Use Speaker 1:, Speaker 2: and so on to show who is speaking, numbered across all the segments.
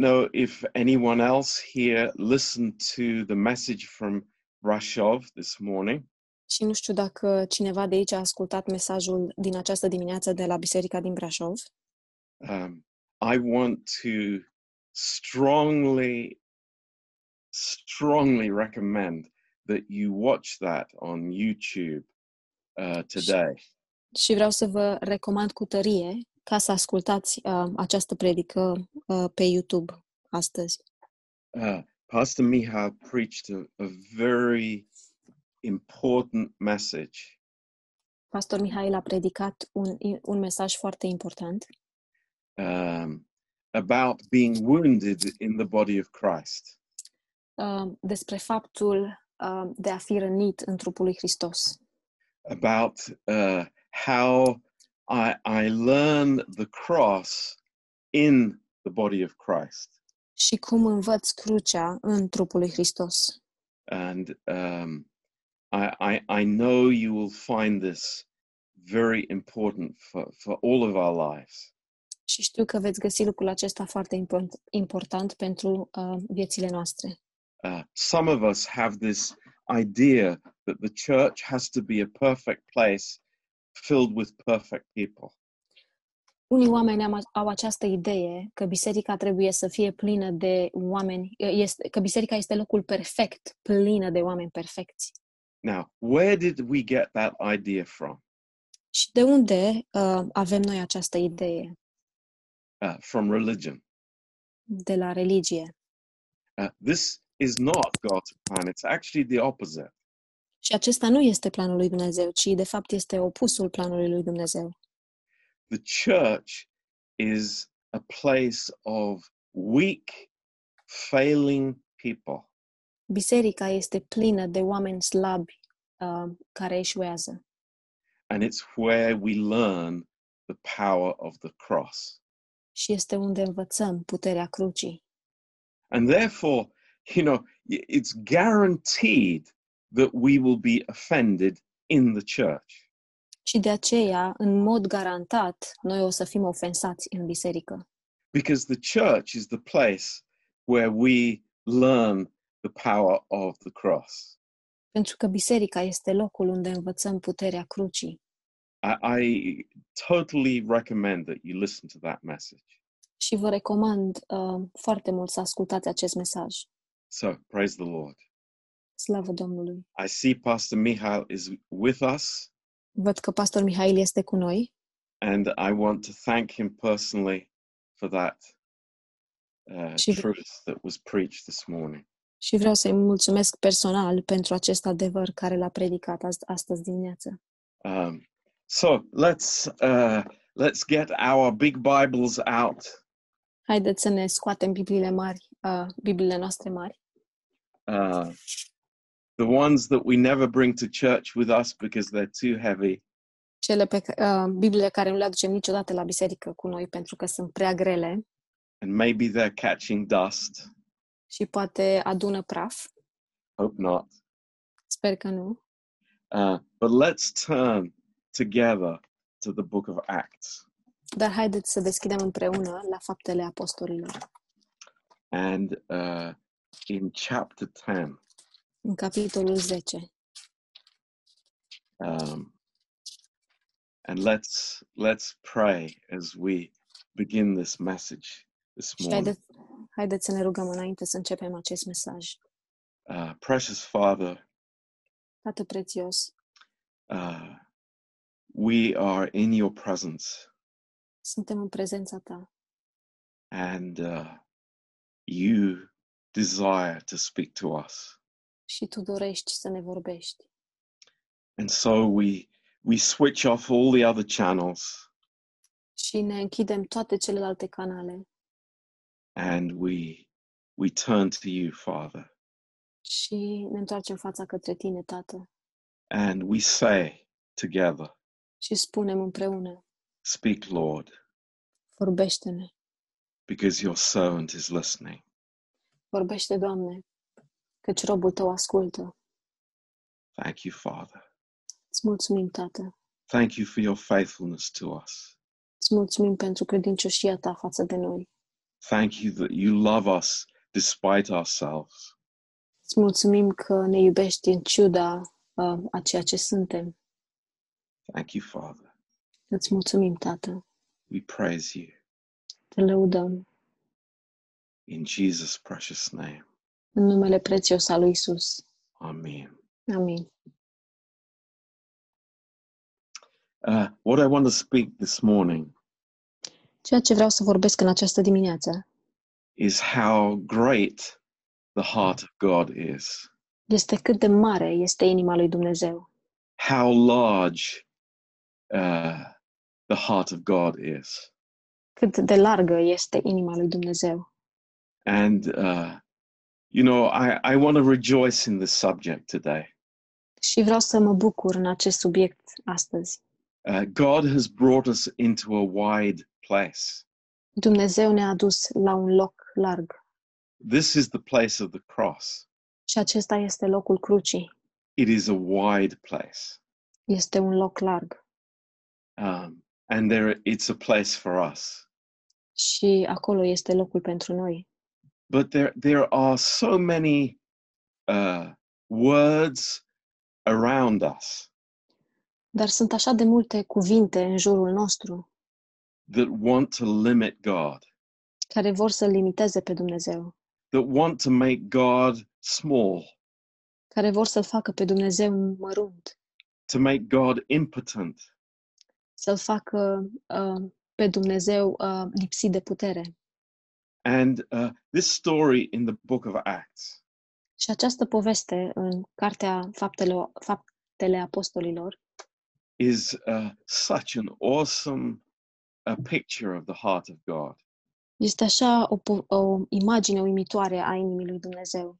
Speaker 1: know if anyone else here listened to the message from Brashov this morning.
Speaker 2: Și nu știu dacă cineva de aici a ascultat mesajul din această dimineață de la Biserica din Brașov.
Speaker 1: Um, I want to strongly, strongly recommend that you watch that on YouTube uh, today.
Speaker 2: Și vreau să vă recomand cu tărie ca să ascultați uh, această predică uh, pe YouTube astăzi.
Speaker 1: Uh, Pastor Miha preached a, a very important message
Speaker 2: Pastor Mihail a predicat un, un mesaj foarte important
Speaker 1: um, about being wounded in the body of Christ.
Speaker 2: uh, despre faptul uh, de a fi rănit în trupul lui Hristos.
Speaker 1: about uh, how I, I learn the cross in the body of Christ.
Speaker 2: Și cum învăț crucea în trupul lui Hristos.
Speaker 1: And um, I, I, I know you will find this very important for, for all of our lives.
Speaker 2: Și știu că veți găsi lucrul acesta foarte import, important pentru uh, viețile noastre.
Speaker 1: Uh, some of us have this idea that the church has to be a perfect place filled with perfect people.
Speaker 2: Unii oameni am, au această idee că biserica trebuie să fie plină de oameni, este, că biserica este locul perfect, plină de oameni perfecți.
Speaker 1: Now, where did we get that idea from?
Speaker 2: Și de unde uh, avem noi această idee?
Speaker 1: Uh, from religion.
Speaker 2: De la religie.
Speaker 1: Uh, this is not God's plan. It's actually the opposite.
Speaker 2: Și acesta nu este planul lui Dumnezeu, ci de fapt este opusul planului lui Dumnezeu.
Speaker 1: The church is a place of weak, failing people.
Speaker 2: Biserica este plină de oameni slabi uh, care eșuează.
Speaker 1: And it's where we learn the power of the cross.
Speaker 2: Și este unde învățăm puterea crucii.
Speaker 1: And therefore, you know, i- it's guaranteed that we will be offended in the church.
Speaker 2: Și de aceea, în mod garantat, noi o să fim ofensați în biserică.
Speaker 1: Because the church is the place where we learn the power of the cross.
Speaker 2: Pentru că biserica este locul unde învățăm puterea crucii.
Speaker 1: I, I totally recommend that you listen to that message.
Speaker 2: Și vă recomand uh, foarte mult să ascultați acest mesaj.
Speaker 1: So, praise the Lord.
Speaker 2: Slavă Domnului!
Speaker 1: I see Pastor Michael is with us,
Speaker 2: Văd că pastor Mihail este cu noi
Speaker 1: and I want to thank him personally for that uh,
Speaker 2: She-
Speaker 1: truth that was preached this morning.
Speaker 2: și vreau să-i mulțumesc personal pentru acest adevăr care l-a predicat ast- astăzi dimineață.
Speaker 1: Um, so let's uh, let's get our big Bibles out.
Speaker 2: Haideți să ne scoatem Bibliile mari, uh, Bibliile noastre mari,
Speaker 1: Uh, the ones that we never bring to church with us because they're too heavy,
Speaker 2: cele pe, uh, Bibliile care nu le aducem niciodată la biserică cu noi pentru că sunt prea grele
Speaker 1: and maybe they're catching dust.
Speaker 2: și poate adună praf.
Speaker 1: Hope not.
Speaker 2: Sper că nu.
Speaker 1: Uh, but let's turn together to the book of Acts.
Speaker 2: Dar haideți să deschidem împreună la faptele apostolilor.
Speaker 1: And uh, in chapter 10,
Speaker 2: În capitolul 10.
Speaker 1: um, and let's let's pray as we begin this message this
Speaker 2: Și
Speaker 1: morning.
Speaker 2: haideți, haideți să ne rugăm înainte să începem acest mesaj.
Speaker 1: Uh, precious Father,
Speaker 2: Tată prețios,
Speaker 1: uh, we are in your presence,
Speaker 2: suntem în prezența ta
Speaker 1: and uh, you desire to speak to us.
Speaker 2: Și tu dorești să ne vorbești.
Speaker 1: And so we we switch off all the other channels.
Speaker 2: Și ne închidem toate celelalte canale.
Speaker 1: And we we turn to you, Father,
Speaker 2: și ne întoarcem fața către tine, Tată,
Speaker 1: and we say together,
Speaker 2: și spunem împreună,
Speaker 1: Speak, Lord,
Speaker 2: vorbește-ne,
Speaker 1: because your servant is listening.
Speaker 2: vorbește, Doamne, căci robul tău ascultă.
Speaker 1: Thank you, Father.
Speaker 2: Îți mulțumim, Tată,
Speaker 1: Thank you for your faithfulness to us.
Speaker 2: îți mulțumim pentru credincioșia ta față de noi.
Speaker 1: Thank you that you love us despite ourselves.
Speaker 2: Îți mulțumim că ne iubești în ciuda uh, a ceea ce suntem.
Speaker 1: Thank you, Father.
Speaker 2: Îți mulțumim, Tată.
Speaker 1: We praise you
Speaker 2: Te lăudăm
Speaker 1: in Jesus' precious name.
Speaker 2: În numele prețios al lui Isus.
Speaker 1: Amen.
Speaker 2: Amin.
Speaker 1: Uh, what I want to speak this morning
Speaker 2: Ceea ce vreau să vorbesc în această dimineață
Speaker 1: is how great the heart of God is,
Speaker 2: este cât de mare este inima lui Dumnezeu,
Speaker 1: how large uh, the heart of God is.
Speaker 2: cât de largă este inima lui Dumnezeu.
Speaker 1: And, uh, you know, I, I want to rejoice in this subject today.
Speaker 2: Și vreau să mă bucur în acest subiect astăzi.
Speaker 1: Uh, God has brought us into a wide place.
Speaker 2: Dumnezeu ne-a dus la un loc larg
Speaker 1: This is the place of the cross.
Speaker 2: și acesta este locul crucii.
Speaker 1: It is a wide place.
Speaker 2: Este un loc larg
Speaker 1: Um, and there, it's a place for us.
Speaker 2: și acolo este locul pentru noi.
Speaker 1: But there, there are so many uh, words around us.
Speaker 2: Dar sunt așa de multe cuvinte în jurul nostru.
Speaker 1: That want to limit God,
Speaker 2: care vor să limiteze pe Dumnezeu,
Speaker 1: that want to make God small,
Speaker 2: care vor să-L facă pe Dumnezeu mărunt,
Speaker 1: to make God impotent,
Speaker 2: să-L facă uh, pe Dumnezeu uh, lipsit de putere.
Speaker 1: And uh, this story in the book of Acts
Speaker 2: Și această poveste în Cartea Faptele, Faptele Apostolilor
Speaker 1: is uh, such an awesome uh, picture of the heart of God.
Speaker 2: este așa o, o imagine uimitoare a inimii lui Dumnezeu.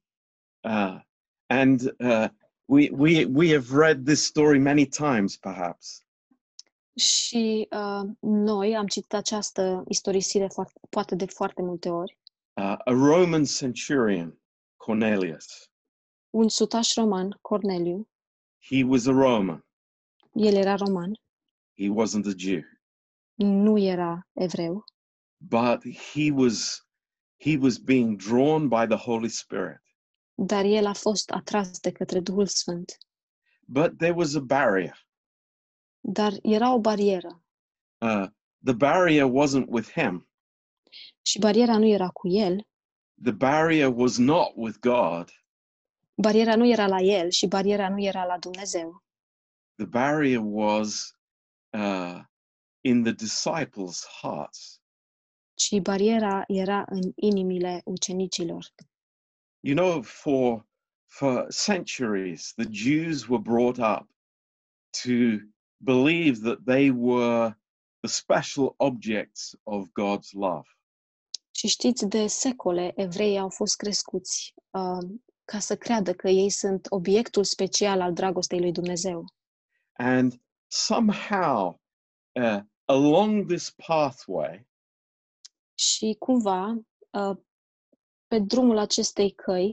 Speaker 1: Uh, and uh, we, we, we have read this story many times, perhaps.
Speaker 2: Și uh, noi am citit această istorisire foarte, poate de foarte multe ori.
Speaker 1: Uh, a Roman centurion, Cornelius,
Speaker 2: Un sutaș roman, Corneliu,
Speaker 1: he was a Roman,
Speaker 2: el era roman,
Speaker 1: he wasn't a Jew,
Speaker 2: nu era evreu,
Speaker 1: but he was, he was being drawn by the Holy Spirit.
Speaker 2: dar el a fost atras de către Duhul Sfânt.
Speaker 1: But there was a barrier.
Speaker 2: Dar era o barieră
Speaker 1: Uh, the barrier wasn't with him.
Speaker 2: și bariera nu era cu el,
Speaker 1: The barrier was not with God.
Speaker 2: bariera nu era la el și bariera nu era la Dumnezeu,
Speaker 1: The barrier was uh, in the disciples' hearts.
Speaker 2: ci bariera era în inimile ucenicilor.
Speaker 1: You know, for for centuries, the Jews were brought up to believe that they were the special objects of God's love.
Speaker 2: Și știți, de secole, evreii au fost crescuți uh, ca să creadă că ei sunt obiectul special al dragostei lui Dumnezeu.
Speaker 1: And somehow, uh, along this pathway,
Speaker 2: Și cumva, uh, pe drumul acestei căi,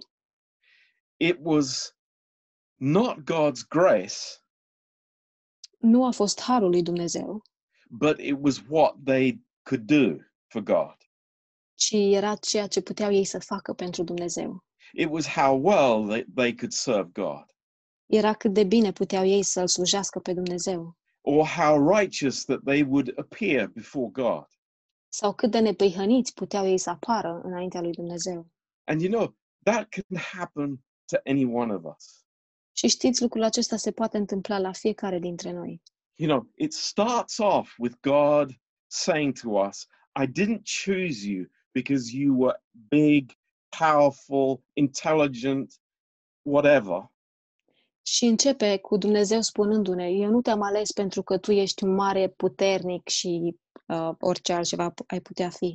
Speaker 1: it was not God's grace,
Speaker 2: nu a fost harul lui Dumnezeu,
Speaker 1: but it was what they could do for God.
Speaker 2: ci era ceea ce puteau ei să facă pentru Dumnezeu.
Speaker 1: It was how well they, they could serve God,
Speaker 2: Era cât de bine puteau ei să-L slujească pe Dumnezeu
Speaker 1: or how righteous that they would appear before God.
Speaker 2: sau cât de nepăihăniți puteau ei să apară înaintea lui Dumnezeu.
Speaker 1: And you know, that can happen to any one of us.
Speaker 2: Și știți, lucrul acesta se poate întâmpla la fiecare dintre noi.
Speaker 1: You know, it starts off with God saying to us, I didn't choose you because you were big, powerful, intelligent, whatever.
Speaker 2: Și începe cu Dumnezeu spunându-ne, eu nu te-am ales pentru că tu ești mare, puternic și uh, orice altceva pu- ai putea fi.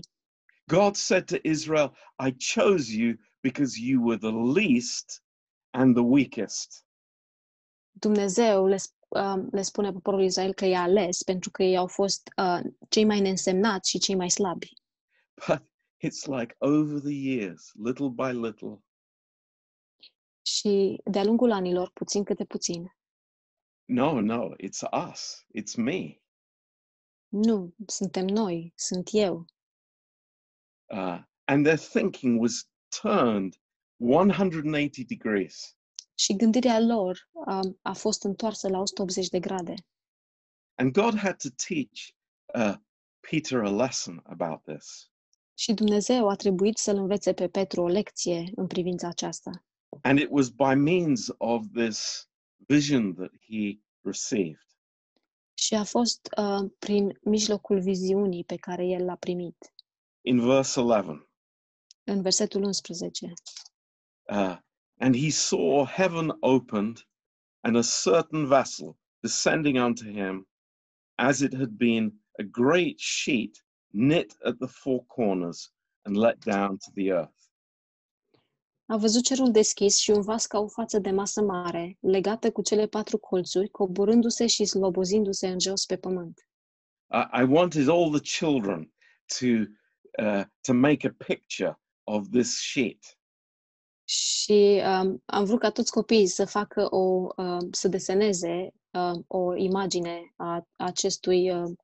Speaker 1: God said to Israel, I chose you because you were the least and the weakest.
Speaker 2: Dumnezeu le, sp- uh, le spune poporului Israel că i-a ales pentru că ei au fost uh, cei mai neînsemnați și cei mai slabi.
Speaker 1: But it's like over the years, little by little,
Speaker 2: Și de-a lungul anilor, puțin câte puțin,
Speaker 1: no, no, it's us, it's me.
Speaker 2: nu, suntem noi, sunt eu.
Speaker 1: uh, and their thinking was turned 180 degrees.
Speaker 2: Și gândirea lor um, a fost întoarsă la 180 de grade.
Speaker 1: And God had to teach uh, Peter a lesson about this.
Speaker 2: Și Dumnezeu a trebuit să-l învețe pe Petru o lecție în privința aceasta.
Speaker 1: And it was by means of this vision that he received.
Speaker 2: Și a fost uh, prin mijlocul viziunii pe care el l-a primit.
Speaker 1: In verse 11,
Speaker 2: În versetul 11.
Speaker 1: uh, and he saw heaven opened and a certain vessel descending unto him as it had been a great sheet knit at the four corners and let down to the earth.
Speaker 2: A văzut cerul deschis și un vas ca o față de masă mare, legată cu cele patru colțuri, coborându-se și slobozindu-se în jos pe pământ.
Speaker 1: I, I wanted all the children to uh, to make a picture of this sheet.
Speaker 2: Și um, am vrut ca toți copiii să facă o, um, să deseneze um, o imagine a acestui um,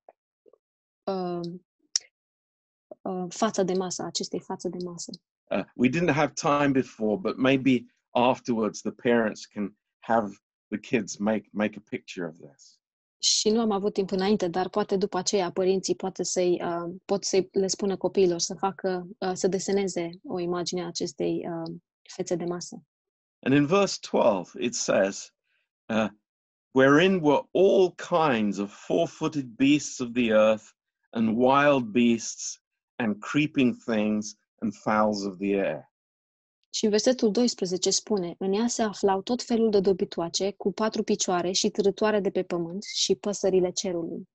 Speaker 2: um, uh, față de masă, a acestei față de masă.
Speaker 1: Uh, we didn't have time before, but maybe afterwards the parents can have the kids make make a picture of this.
Speaker 2: Și nu am avut timp înainte, dar poate după aceea părinții poate să-i, uh, pot să le spună copiilor să facă, uh, să deseneze o imagine a acestei uh, fețe de masă.
Speaker 1: And in verse 12 it says, uh, "Wherein were all kinds of four-footed beasts of the earth, and wild beasts, and creeping things, and fowls of the air."
Speaker 2: Și în versetul 12 spune, în ea se aflau tot felul de dobitoace, cu patru picioare și târătoare de pe pământ și păsările cerului.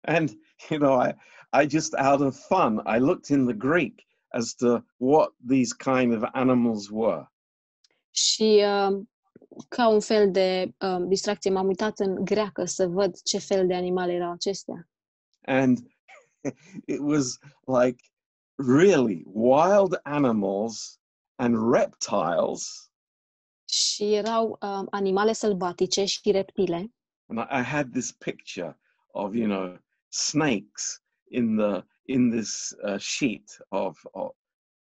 Speaker 1: And you know, I I just out of fun, I looked in the Greek as to what these kind of animals were.
Speaker 2: Și uh, ca un fel de uh, distracție m-am uitat în greacă să văd ce fel de animale erau acestea.
Speaker 1: And it was like really wild animals and reptiles.
Speaker 2: Și erau uh, animale sălbatice și reptile.
Speaker 1: And I had this picture of, you know, snakes in the in this uh, sheet of, of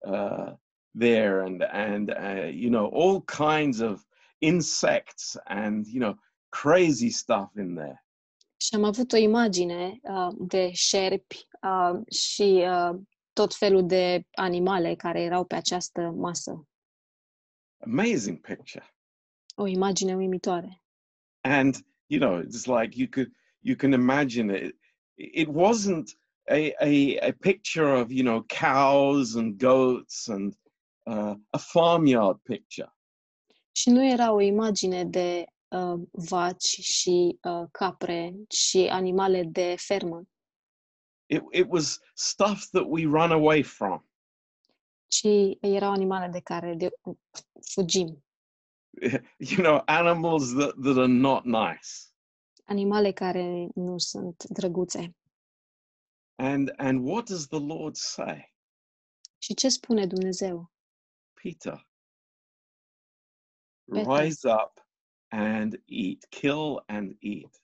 Speaker 1: uh, there and and uh, you know all kinds of insects and you know crazy stuff in there.
Speaker 2: Și am avut o imagine uh, de șerpi uh, și uh, tot felul de animale care erau pe această masă.
Speaker 1: Amazing picture.
Speaker 2: O imagine uimitoare.
Speaker 1: and you know it's like you could you can imagine it it wasn't a a, a picture of you know cows and goats and uh, a farmyard picture
Speaker 2: Și nu era o imagine de uh, vaci și uh, capre și animale de fermă,
Speaker 1: it, it was stuff that we run away from
Speaker 2: ci erau animale de care de, fugim.
Speaker 1: you know animals that, that are not nice
Speaker 2: Animale care nu sunt drăguțe.
Speaker 1: And and what does the lord say
Speaker 2: Și ce spune Dumnezeu?
Speaker 1: peter
Speaker 2: Peter.
Speaker 1: rise up and eat kill and eat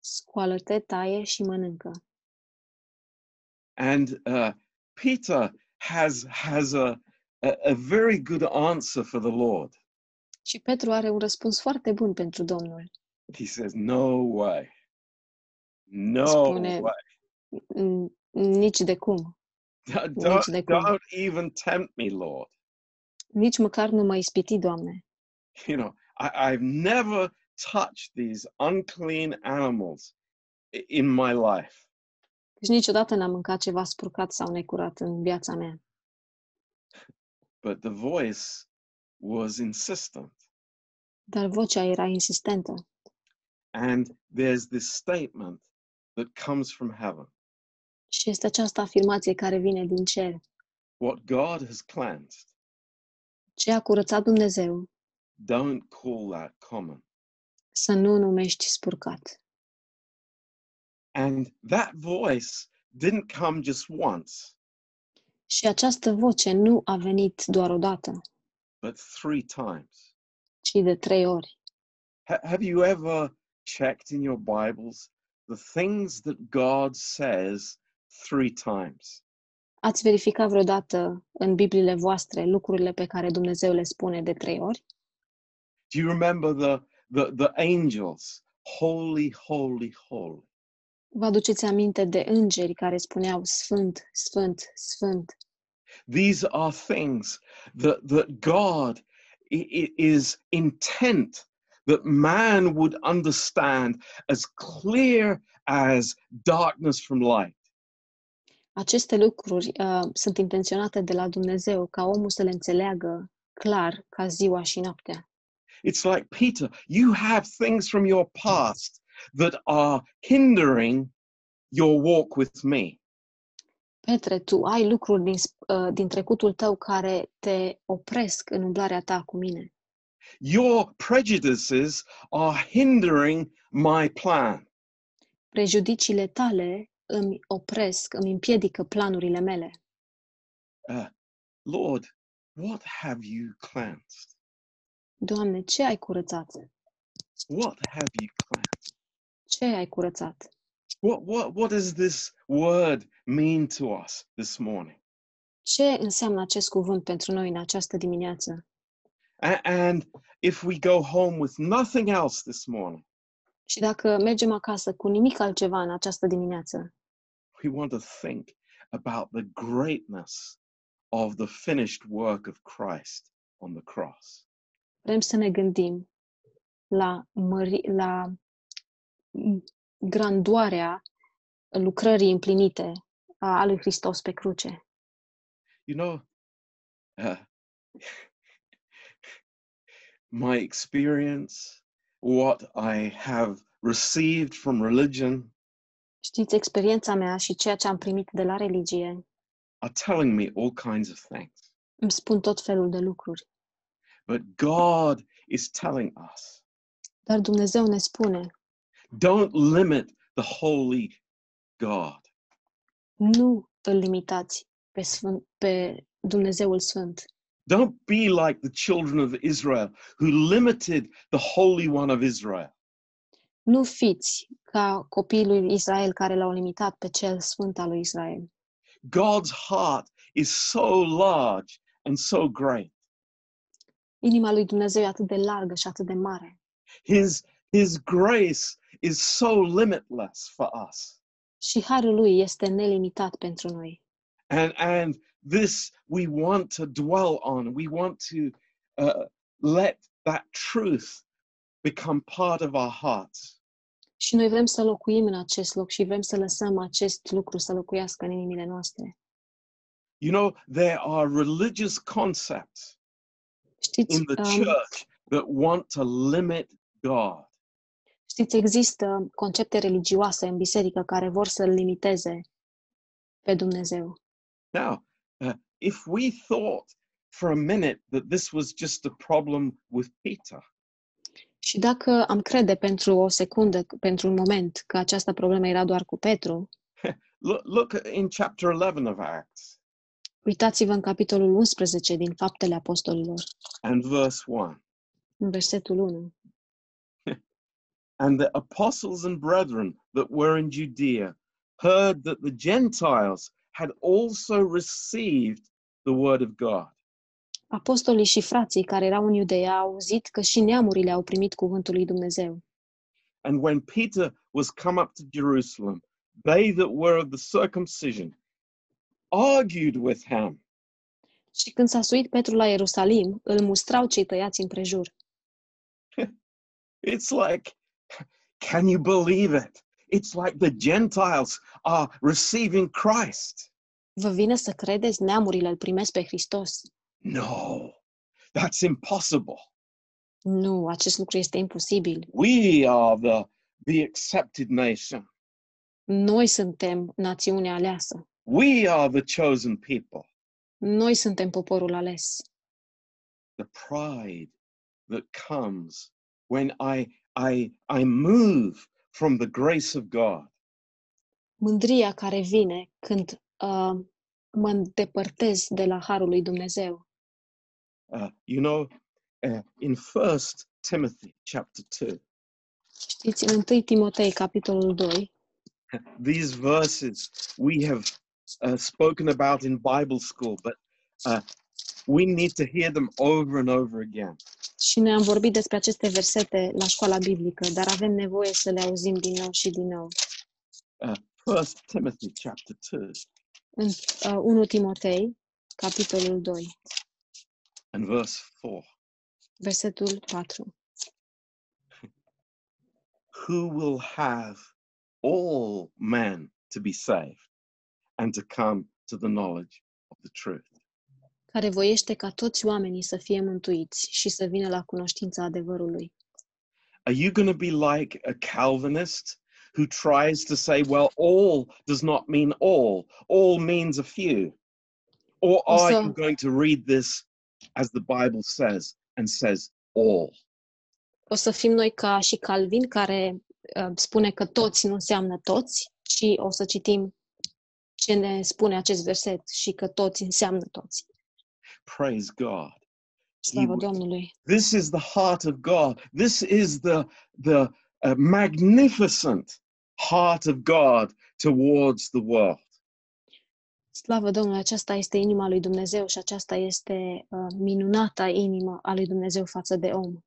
Speaker 2: Scoală-te, taie și mănâncă.
Speaker 1: and uh, Peter has has a, a a very good answer for the Lord.
Speaker 2: Și Petru are un răspuns foarte bun pentru Domnul.
Speaker 1: He says, "No way, no
Speaker 2: Spune-
Speaker 1: way,
Speaker 2: Nici de cum.
Speaker 1: don't,
Speaker 2: Nici de cum.
Speaker 1: don't even tempt me, Lord."
Speaker 2: Nici măcar nu mă ispiti, Doamne.
Speaker 1: You know, I, I've never touched these unclean animals in my life,
Speaker 2: Deci niciodată n-am mâncat ceva spurcat sau necurat în viața mea.
Speaker 1: but the voice was insistent.
Speaker 2: Dar vocea era insistentă.
Speaker 1: And there's this statement that comes from heaven:
Speaker 2: Și este această afirmație care vine din cer.
Speaker 1: "What God has cleansed."
Speaker 2: Ce a curățat Dumnezeu,
Speaker 1: don't call that common.
Speaker 2: să nu numești spurcat.
Speaker 1: And that voice didn't come just once,
Speaker 2: Și această voce nu a venit doar o dată,
Speaker 1: but three times.
Speaker 2: ci de trei ori.
Speaker 1: Ha- have you ever checked in your Bibles the things that God says three times?
Speaker 2: Ați verificat vreodată în Bibliile voastre lucrurile pe care Dumnezeu le spune de trei ori?
Speaker 1: Do you remember the, the, the angels? Holy, holy, holy.
Speaker 2: Vă aduceți aminte de îngeri care spuneau Sfânt, Sfânt, Sfânt.
Speaker 1: These are things that, that God is intent that man would understand as clear as darkness from light.
Speaker 2: Aceste lucruri uh, sunt intenționate de la Dumnezeu ca omul să le înțeleagă clar ca ziua și noaptea.
Speaker 1: It's like, Peter, you have things from your past that are hindering your walk with me.
Speaker 2: Petre, tu ai lucruri din, sp- uh, din trecutul tău care te opresc în umblarea ta cu mine.
Speaker 1: Your prejudices are hindering my plan.
Speaker 2: Prejudiciile tale îmi opresc, îmi împiedică planurile mele.
Speaker 1: Uh, Lord, what have you cleansed?
Speaker 2: Doamne, ce ai curățat?
Speaker 1: What have you cleansed?
Speaker 2: Ce ai curățat?
Speaker 1: What, what, what does this word mean to us this morning?
Speaker 2: Ce înseamnă acest cuvânt pentru noi în această dimineață?
Speaker 1: A- and if we go home with nothing else this morning,
Speaker 2: Și dacă mergem acasă cu nimic altceva în această dimineață,
Speaker 1: we want to think about the greatness of the finished work of Christ on the cross.
Speaker 2: vrem să ne gândim la, mări, la m, grandoarea lucrării împlinite a a lui Hristos pe cruce.
Speaker 1: You know, uh, my experience, what I have received from religion,
Speaker 2: Știți, experiența mea și ceea ce am primit de la religie
Speaker 1: are telling me all kinds of things.
Speaker 2: îmi spun tot felul de lucruri.
Speaker 1: But God is telling us
Speaker 2: Dar Dumnezeu ne spune,
Speaker 1: don't limit the holy God.
Speaker 2: nu îl limitați pe, Sfânt, pe Dumnezeul Sfânt.
Speaker 1: Don't be like the children of Israel who limited the Holy One of Israel.
Speaker 2: Nu fiți ca copiii lui Israel care l-au limitat pe cel Sfânt al lui Israel.
Speaker 1: God's heart is so large and so great.
Speaker 2: Inima lui Dumnezeu e atât de largă și atât de mare.
Speaker 1: His, his grace is so limitless for us.
Speaker 2: Și harul lui este nelimitat pentru noi.
Speaker 1: And, and this we want to dwell on. We want to uh, let that truth become part of our hearts.
Speaker 2: Și noi vrem să locuim în acest loc și vrem să lăsăm acest lucru să locuiască în inimile noastre.
Speaker 1: You know, there are religious concepts
Speaker 2: Știți,
Speaker 1: in the
Speaker 2: um,
Speaker 1: church that want to limit God.
Speaker 2: știți, există concepte religioase în biserică care vor să-L limiteze pe Dumnezeu.
Speaker 1: Now, uh, if we thought for a minute that this was just a problem with Peter,
Speaker 2: Și dacă am crede pentru o secundă, pentru un moment, că această problemă era doar cu Petru,
Speaker 1: look, look in chapter 11 of Acts
Speaker 2: uitați-vă în capitolul 11 din Faptele Apostolilor,
Speaker 1: and verse 1.
Speaker 2: în versetul 1.
Speaker 1: And the apostles and brethren that were in Judea heard that the Gentiles had also received the word of God.
Speaker 2: Apostolii și frații care erau în Iudeea au auzit că și neamurile au primit cuvântul lui Dumnezeu.
Speaker 1: And when Peter was come up to Jerusalem, they that were of the circumcision argued with him,
Speaker 2: Și când s-a suit Petru la Ierusalim, îl mustrau cei tăiați împrejur.
Speaker 1: It's like, can you believe it? It's like the Gentiles are receiving Christ.
Speaker 2: Vă vine să credeți neamurile îl primesc pe Hristos?
Speaker 1: No, that's impossible.
Speaker 2: Nu, acest lucru este imposibil.
Speaker 1: We are the, the accepted nation.
Speaker 2: Noi suntem națiunea aleasă.
Speaker 1: We are the chosen people.
Speaker 2: Noi suntem poporul ales.
Speaker 1: The pride that comes when I, I, I move from the grace of God.
Speaker 2: Mândria care vine când uh, mă îndepărtez de la harul lui Dumnezeu.
Speaker 1: Uh, you know, uh, in First Timothy chapter 2,
Speaker 2: Știți, în 1 Timotei, capitolul 2,
Speaker 1: these verses we have uh, spoken about in Bible school, but uh, we need to hear them over and over again.
Speaker 2: Și noi am vorbit despre aceste versete la școala biblică, dar avem nevoie să le auzim din nou și din nou.
Speaker 1: First Timothy chapter 2
Speaker 2: În uh, 1 Timotei, capitolul 2,
Speaker 1: and verse 4.
Speaker 2: versetul 4.
Speaker 1: Who will have all men to be saved and to come to the knowledge of the truth?
Speaker 2: Care voiește ca toți oamenii să fie mântuiți și să vină la cunoștința adevărului.
Speaker 1: Are you going to be like a Calvinist who tries to say, well, all does not mean all, all means a few? Or are you
Speaker 2: Also-
Speaker 1: going to read this as the Bible says and says all?
Speaker 2: O să fim noi ca și Calvin, care uh, spune că toți nu înseamnă toți, și o să citim ce ne spune acest verset și că toți înseamnă toți.
Speaker 1: Praise God. This is the heart of God. This is the, the uh, magnificent heart of God towards the world.
Speaker 2: Slavă Domnului! Aceasta este inima lui Dumnezeu și aceasta este uh, minunata inimă a lui Dumnezeu față de om.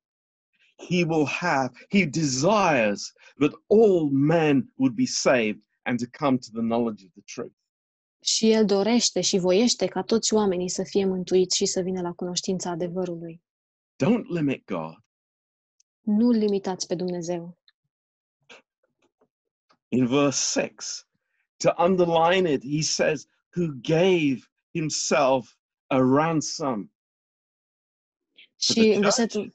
Speaker 1: He will have, he desires that all men would be saved and to come to the knowledge of the truth.
Speaker 2: Și El dorește și voiește ca toți oamenii să fie mântuiți și să vină la cunoștința adevărului.
Speaker 1: Don't limit God.
Speaker 2: Nu limitați pe Dumnezeu.
Speaker 1: In verse 6, to underline it, he says, who gave himself a ransom.
Speaker 2: Și
Speaker 1: the
Speaker 2: în
Speaker 1: church?
Speaker 2: versetul,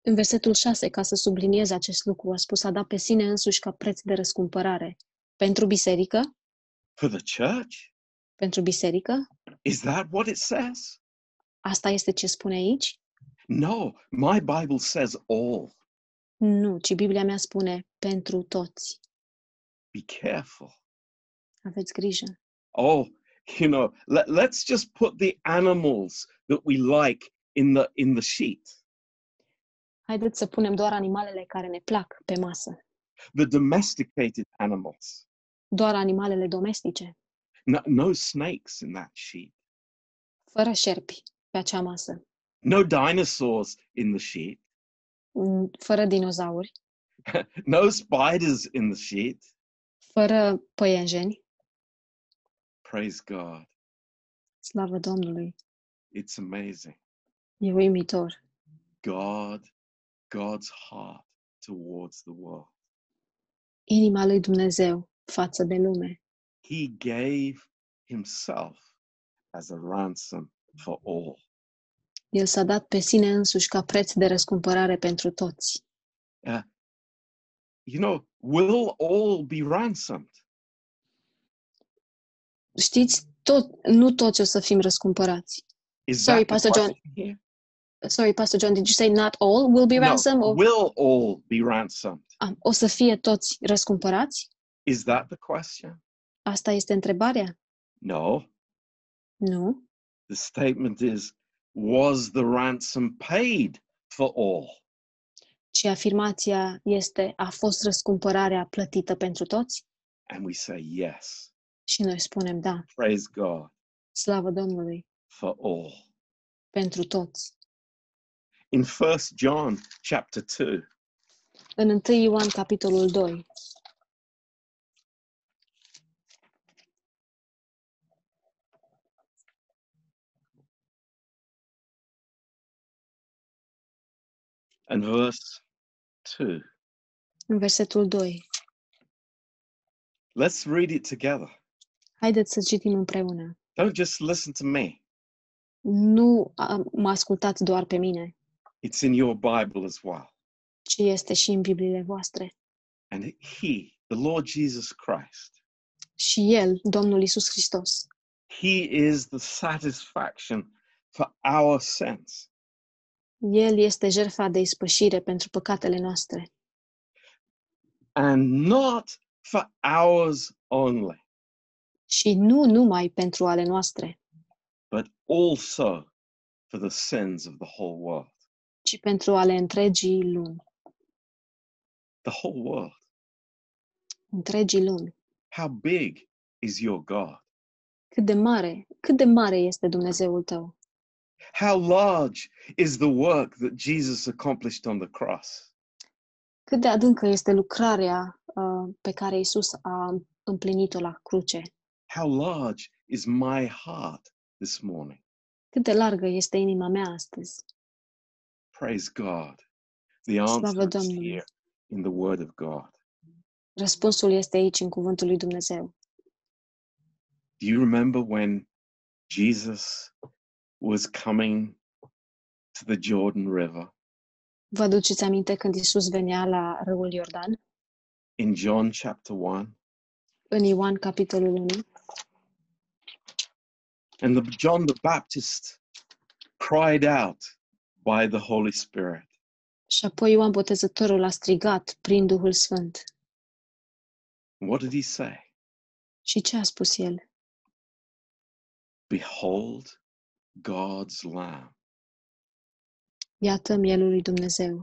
Speaker 2: în versetul 6, ca să subliniez acest lucru, a spus a dat pe sine însuși ca preț de răscumpărare. Pentru biserică?
Speaker 1: For the church?
Speaker 2: Pentru biserică?
Speaker 1: Is that what it says?
Speaker 2: Asta este ce spune aici?
Speaker 1: No, my Bible says all.
Speaker 2: Nu, ci Biblia mea spune pentru toți.
Speaker 1: Be careful.
Speaker 2: Aveți grijă.
Speaker 1: Oh, you know, let, let's just put the animals that we like in the in the sheet.
Speaker 2: Haideți să punem doar animalele care ne plac pe masă.
Speaker 1: The domesticated animals.
Speaker 2: Doar animalele domestice,
Speaker 1: No, no snakes in that sheet.
Speaker 2: fără șerpi pe acea masă,
Speaker 1: No dinosaurs in the sheet.
Speaker 2: Fără dinozauri,
Speaker 1: no spiders in the sheet.
Speaker 2: fără păienjeni.
Speaker 1: Praise God.
Speaker 2: Slavă Domnului!
Speaker 1: It's amazing.
Speaker 2: E uimitor.
Speaker 1: God, God's heart towards the world.
Speaker 2: Inima lui Dumnezeu față de lume.
Speaker 1: He gave himself as a ransom for all.
Speaker 2: El s-a dat pe sine însuși ca preț de răscumpărare pentru toți.
Speaker 1: You know, will all be ransomed?
Speaker 2: Știți, tot, nu toți o să fim răscumpărați.
Speaker 1: Is
Speaker 2: Sorry,
Speaker 1: that the
Speaker 2: Pastor John.
Speaker 1: question here?
Speaker 2: Sorry, Pastor John, did you say not all will be ransomed?
Speaker 1: No,
Speaker 2: Or,
Speaker 1: will all be ransomed?
Speaker 2: Ah, o să fie toți răscumpărați?
Speaker 1: Is that the question?
Speaker 2: Asta este întrebarea?
Speaker 1: No.
Speaker 2: Nu.
Speaker 1: The statement is was the ransom paid for all?
Speaker 2: Ci afirmația este, a fost răscumpărarea plătită pentru toți?
Speaker 1: And we say yes.
Speaker 2: Și noi spunem, da,
Speaker 1: Praise God
Speaker 2: slavă Domnului,
Speaker 1: for all.
Speaker 2: pentru toți.
Speaker 1: In 1 John chapter 2,
Speaker 2: În 1 Ioan, capitolul 2,
Speaker 1: and verse 2.
Speaker 2: în versetul 2,
Speaker 1: Let's read it together.
Speaker 2: haideți să citim împreună.
Speaker 1: Don't just listen to me.
Speaker 2: Nu a, mă ascultați doar pe mine,
Speaker 1: It's in your Bible as well.
Speaker 2: ci este și în Bibliile voastre.
Speaker 1: And he, the Lord Jesus Christ,
Speaker 2: Și El, Domnul Isus Hristos,
Speaker 1: he is the satisfaction for our sins.
Speaker 2: El este jertfa de ispășire pentru păcatele noastre
Speaker 1: and not for ours only,
Speaker 2: și nu numai pentru ale noastre,
Speaker 1: but also for the sins of the whole world.
Speaker 2: ci pentru ale întregii lumi.
Speaker 1: The whole world.
Speaker 2: Întregii lumi.
Speaker 1: How big is your God?
Speaker 2: Cât de mare, cât de mare este Dumnezeul tău?
Speaker 1: How large is the work that Jesus accomplished on the cross?
Speaker 2: Cât de adâncă este lucrarea uh, pe care Isus a împlinit-o la cruce?
Speaker 1: How large is my heart this morning?
Speaker 2: Cât de largă este inima mea astăzi?
Speaker 1: Praise God. The answer is here in the Word of God.
Speaker 2: Răspunsul este aici în cuvântul lui Dumnezeu.
Speaker 1: Do you remember when Jesus was coming to the Jordan River
Speaker 2: Vă aduceți aminte când Isus venea la râul Iordan?
Speaker 1: in John chapter 1?
Speaker 2: În Ioan, capitolul 1.
Speaker 1: And the, John the Baptist cried out by the Holy Spirit,
Speaker 2: Și apoi Ioan Botezătorul a strigat prin Duhul Sfânt.
Speaker 1: What did he say?
Speaker 2: Și ce a spus el?
Speaker 1: Behold God's Lamb
Speaker 2: Iată mielul lui Dumnezeu,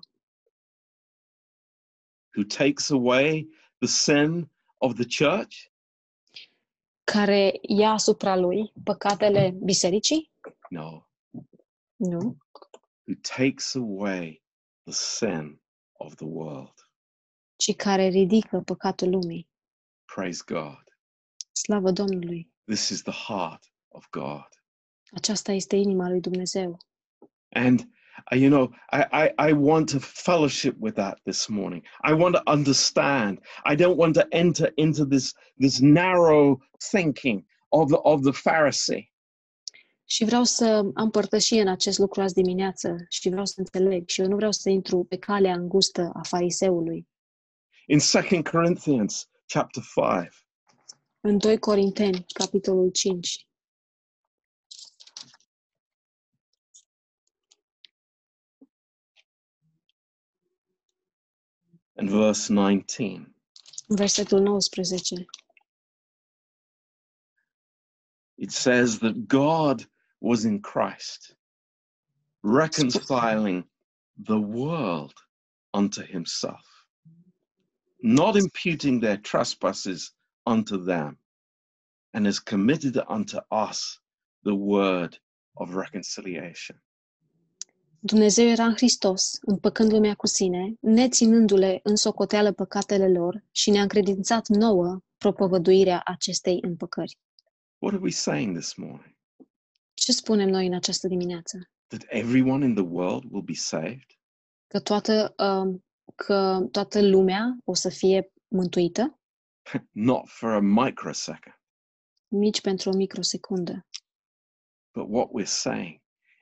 Speaker 1: who takes away the sin of the church.
Speaker 2: care ia asupra lui păcatele bisericii?
Speaker 1: No,
Speaker 2: Nu.
Speaker 1: who takes away the sin of the world.
Speaker 2: Ci care ridică păcatul lumii.
Speaker 1: Praise God.
Speaker 2: Slavă Domnului!
Speaker 1: This is the heart of God.
Speaker 2: Aceasta este inima lui Dumnezeu.
Speaker 1: And uh, you know, I, I, I want to fellowship with that this morning. I want to understand. I don't want to enter into this this narrow thinking of the of the Pharisee.
Speaker 2: Și vreau să am părtășie în acest lucru azi dimineață și vreau să înțeleg și eu nu vreau să intru pe calea îngustă a fariseului.
Speaker 1: In 2 Corinthians chapter 5,
Speaker 2: În 2 Corinteni, capitolul 5,
Speaker 1: and verse 19.
Speaker 2: versetul 19,
Speaker 1: It says that God was in Christ, reconciling the world unto himself, not imputing their trespasses unto them, and has committed unto us the word of reconciliation.
Speaker 2: Dumnezeu era în Hristos, împăcând lumea cu sine, neținându-le în socoteală păcatele lor și ne-a încredințat nouă propovăduirea acestei împăcări.
Speaker 1: What are we saying this morning?
Speaker 2: Ce spunem noi în această dimineață?
Speaker 1: That everyone in the world will be saved?
Speaker 2: Că toată, um, că toată lumea o să fie mântuită?
Speaker 1: Not for a microsecond.
Speaker 2: Nici pentru o microsecundă.
Speaker 1: But what we're saying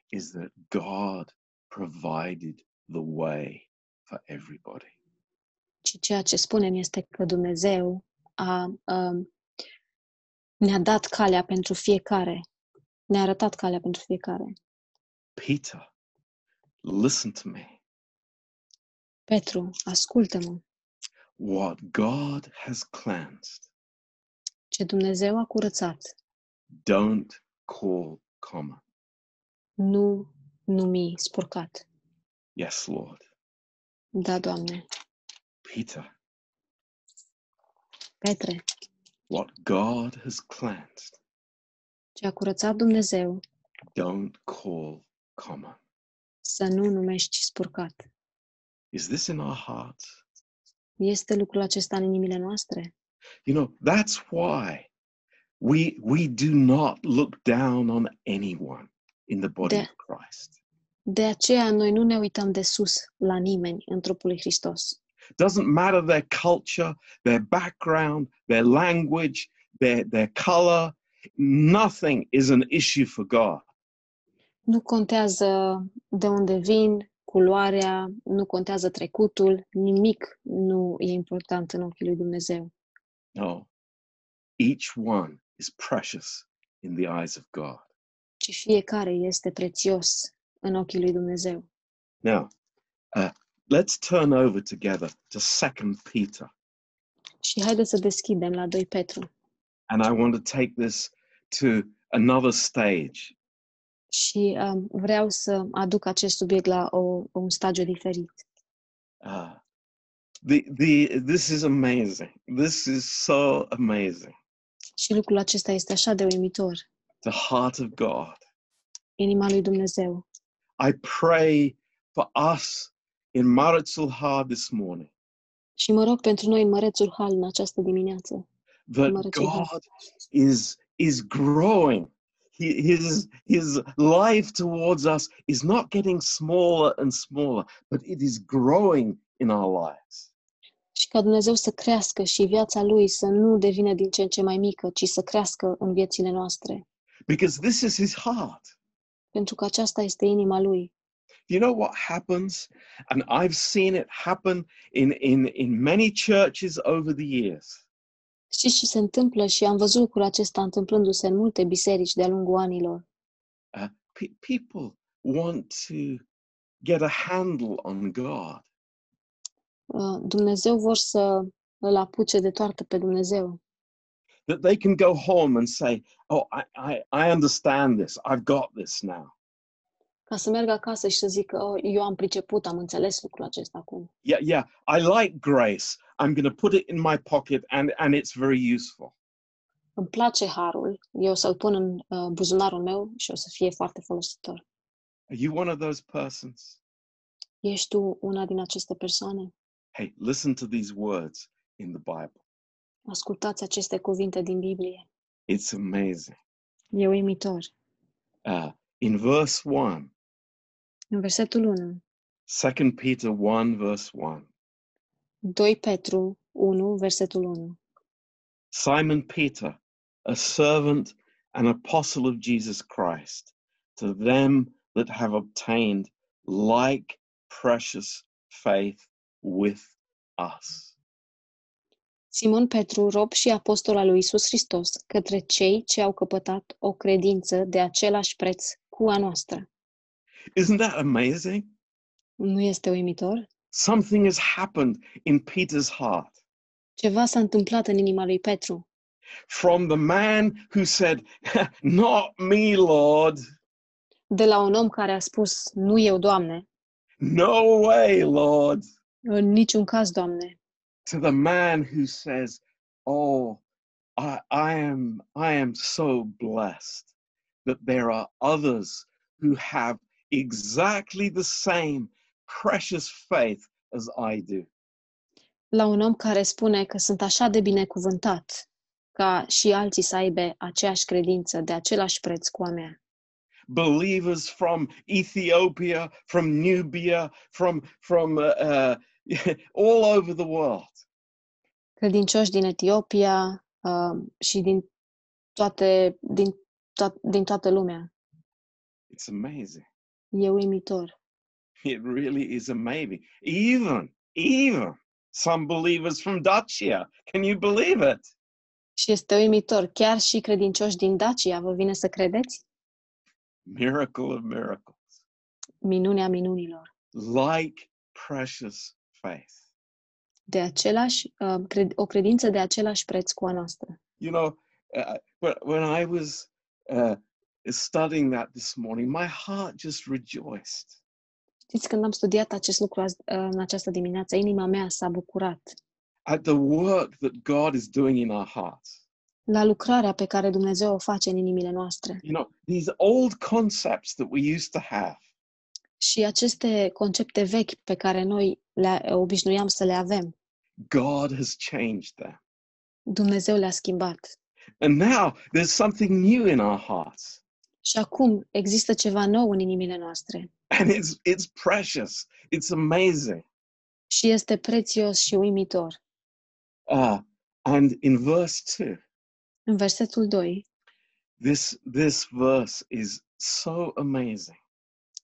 Speaker 1: is that God provided the way for everybody.
Speaker 2: ci ceea ce spunem este că Dumnezeu a, um, ne-a dat calea pentru fiecare. Ne-a arătat calea pentru fiecare.
Speaker 1: Peter, listen to me.
Speaker 2: Petru, ascultă-mă.
Speaker 1: What God has cleansed,
Speaker 2: Ce Dumnezeu a curățat,
Speaker 1: don't call common.
Speaker 2: nu numi spurcat.
Speaker 1: Yes, Lord.
Speaker 2: Da, Doamne.
Speaker 1: Peter,
Speaker 2: Petre,
Speaker 1: what God has cleansed,
Speaker 2: ce a curățat Dumnezeu,
Speaker 1: don't call common.
Speaker 2: să nu numești spurcat.
Speaker 1: Is this in our hearts?
Speaker 2: Este lucrul acesta în inimile noastre?
Speaker 1: You know, that's why we we do not look down on anyone in the body
Speaker 2: De-
Speaker 1: of Christ.
Speaker 2: De aceea noi nu ne uităm de sus la nimeni în trupul lui Hristos.
Speaker 1: Doesn't matter their culture, their background, their language, their their color. Nothing is an issue for God.
Speaker 2: Nu contează de unde vin, culoarea, nu contează trecutul, nimic nu e important în ochii lui Dumnezeu.
Speaker 1: No. Each one is precious in the eyes of God.
Speaker 2: Ci fiecare este prețios în ochii lui Dumnezeu.
Speaker 1: Now, uh, let's turn over together to Second Peter,
Speaker 2: Și haideți să deschidem la 2 Petru.
Speaker 1: and I want to take this to another stage.
Speaker 2: Și um, vreau să aduc acest subiect la o, un stagiu diferit.
Speaker 1: Uh, the the this is amazing. This is so amazing.
Speaker 2: Și lucrul acesta este așa de uimitor.
Speaker 1: The heart of God.
Speaker 2: Inima lui Dumnezeu.
Speaker 1: I pray for us in Maritzul Hard this morning
Speaker 2: Și mă rog pentru noi în Mărețul Hal în această dimineață.
Speaker 1: that
Speaker 2: Maritzul Hal.
Speaker 1: God is is growing. He, his his life towards us is not getting smaller and smaller, but it is growing in our lives.
Speaker 2: Și ca Dumnezeu să crească și viața lui să nu devină din ce în ce mai mică, ci să crească în viețile noastre.
Speaker 1: Because this is his heart.
Speaker 2: Pentru că aceasta este inima lui.
Speaker 1: You know what happens? And I've seen it happen in in in many churches over the years.
Speaker 2: Știți ce se întâmplă și am văzut lucrul acesta întâmplându-se în multe biserici de-a lungul anilor.
Speaker 1: Uh, pe- people want to get a handle on God.
Speaker 2: Uh, Dumnezeu vor să îl apuce de toartă pe Dumnezeu.
Speaker 1: That they can go home and say, "Oh, I, I, I understand this. I've got this now.
Speaker 2: Ca să meargă acasă și să zică, oh, eu am priceput, am înțeles lucrul acesta acum.
Speaker 1: Yeah, yeah. I like grace. I'm going to put it in my pocket, and and it's very useful."
Speaker 2: Îmi place harul, eu o să-l pun în uh, buzunarul meu și o să fie foarte folositor.
Speaker 1: Are you one of those persons?
Speaker 2: Ești tu una din aceste persoane?
Speaker 1: Hey, listen to these words in the Bible.
Speaker 2: Ascultați aceste cuvinte din Biblie.
Speaker 1: It's amazing.
Speaker 2: E uimitor.
Speaker 1: Uh, in verse one,
Speaker 2: În versetul 1,
Speaker 1: 2 Peter one, verse one.
Speaker 2: 2 Petru 1, versetul 1.
Speaker 1: Simon Peter, a servant and apostle of Jesus Christ, to them that have obtained like precious faith with us.
Speaker 2: Simon Petru, rob și apostol al lui Isus Hristos, către cei ce au căpătat o credință de același preț cu a noastră.
Speaker 1: Isn't that amazing?
Speaker 2: Nu este uimitor?
Speaker 1: Something has happened in Peter's heart.
Speaker 2: Ceva s-a întâmplat în inima lui Petru.
Speaker 1: From the man who said, Not me, Lord.
Speaker 2: De la un om care a spus, nu eu, Doamne,
Speaker 1: No way, Lord.
Speaker 2: în niciun caz, Doamne,
Speaker 1: To the man who says, Oh, I, I am I am so blessed that there are others who have exactly the same precious faith as I do.
Speaker 2: la un om care spune că sunt așa de binecuvântat ca și alții să aibă aceeași credință de același preț cu a mea.
Speaker 1: believers from Ethiopia, from Nubia, from from uh, uh, all over the world.
Speaker 2: Credincioși din Etiopia uh, și din toate, din, to- din toată lumea.
Speaker 1: It's amazing.
Speaker 2: E uimitor.
Speaker 1: It really is amazing. Even even some believers from Dacia. Can you believe it?
Speaker 2: Și este uimitor. Chiar și credincioși din Dacia vă vine să credeți?
Speaker 1: Miracle of miracles.
Speaker 2: Minunea minunilor.
Speaker 1: Like precious faith.
Speaker 2: De același, uh, cred, o credință de același preț cu a noastră.
Speaker 1: You know, uh, when, when I was uh, studying that this morning, my heart just rejoiced.
Speaker 2: Știți, când am studiat acest lucru azi, uh, în această dimineață, inima mea s-a bucurat
Speaker 1: at the work that God is doing in our hearts.
Speaker 2: la lucrarea pe care Dumnezeu o face în inimile noastre.
Speaker 1: You know, these old concepts that we used to have,
Speaker 2: Și aceste concepte vechi pe care noi le obișnuiam să le avem,
Speaker 1: God has changed them.
Speaker 2: Dumnezeu le-a schimbat.
Speaker 1: And now there's something new in our hearts.
Speaker 2: Și acum există ceva nou în inimile noastre.
Speaker 1: And it's it's precious. It's amazing.
Speaker 2: Și este prețios și uimitor.
Speaker 1: Uh, and in verse 2,
Speaker 2: În versetul 2,
Speaker 1: this this verse is so amazing.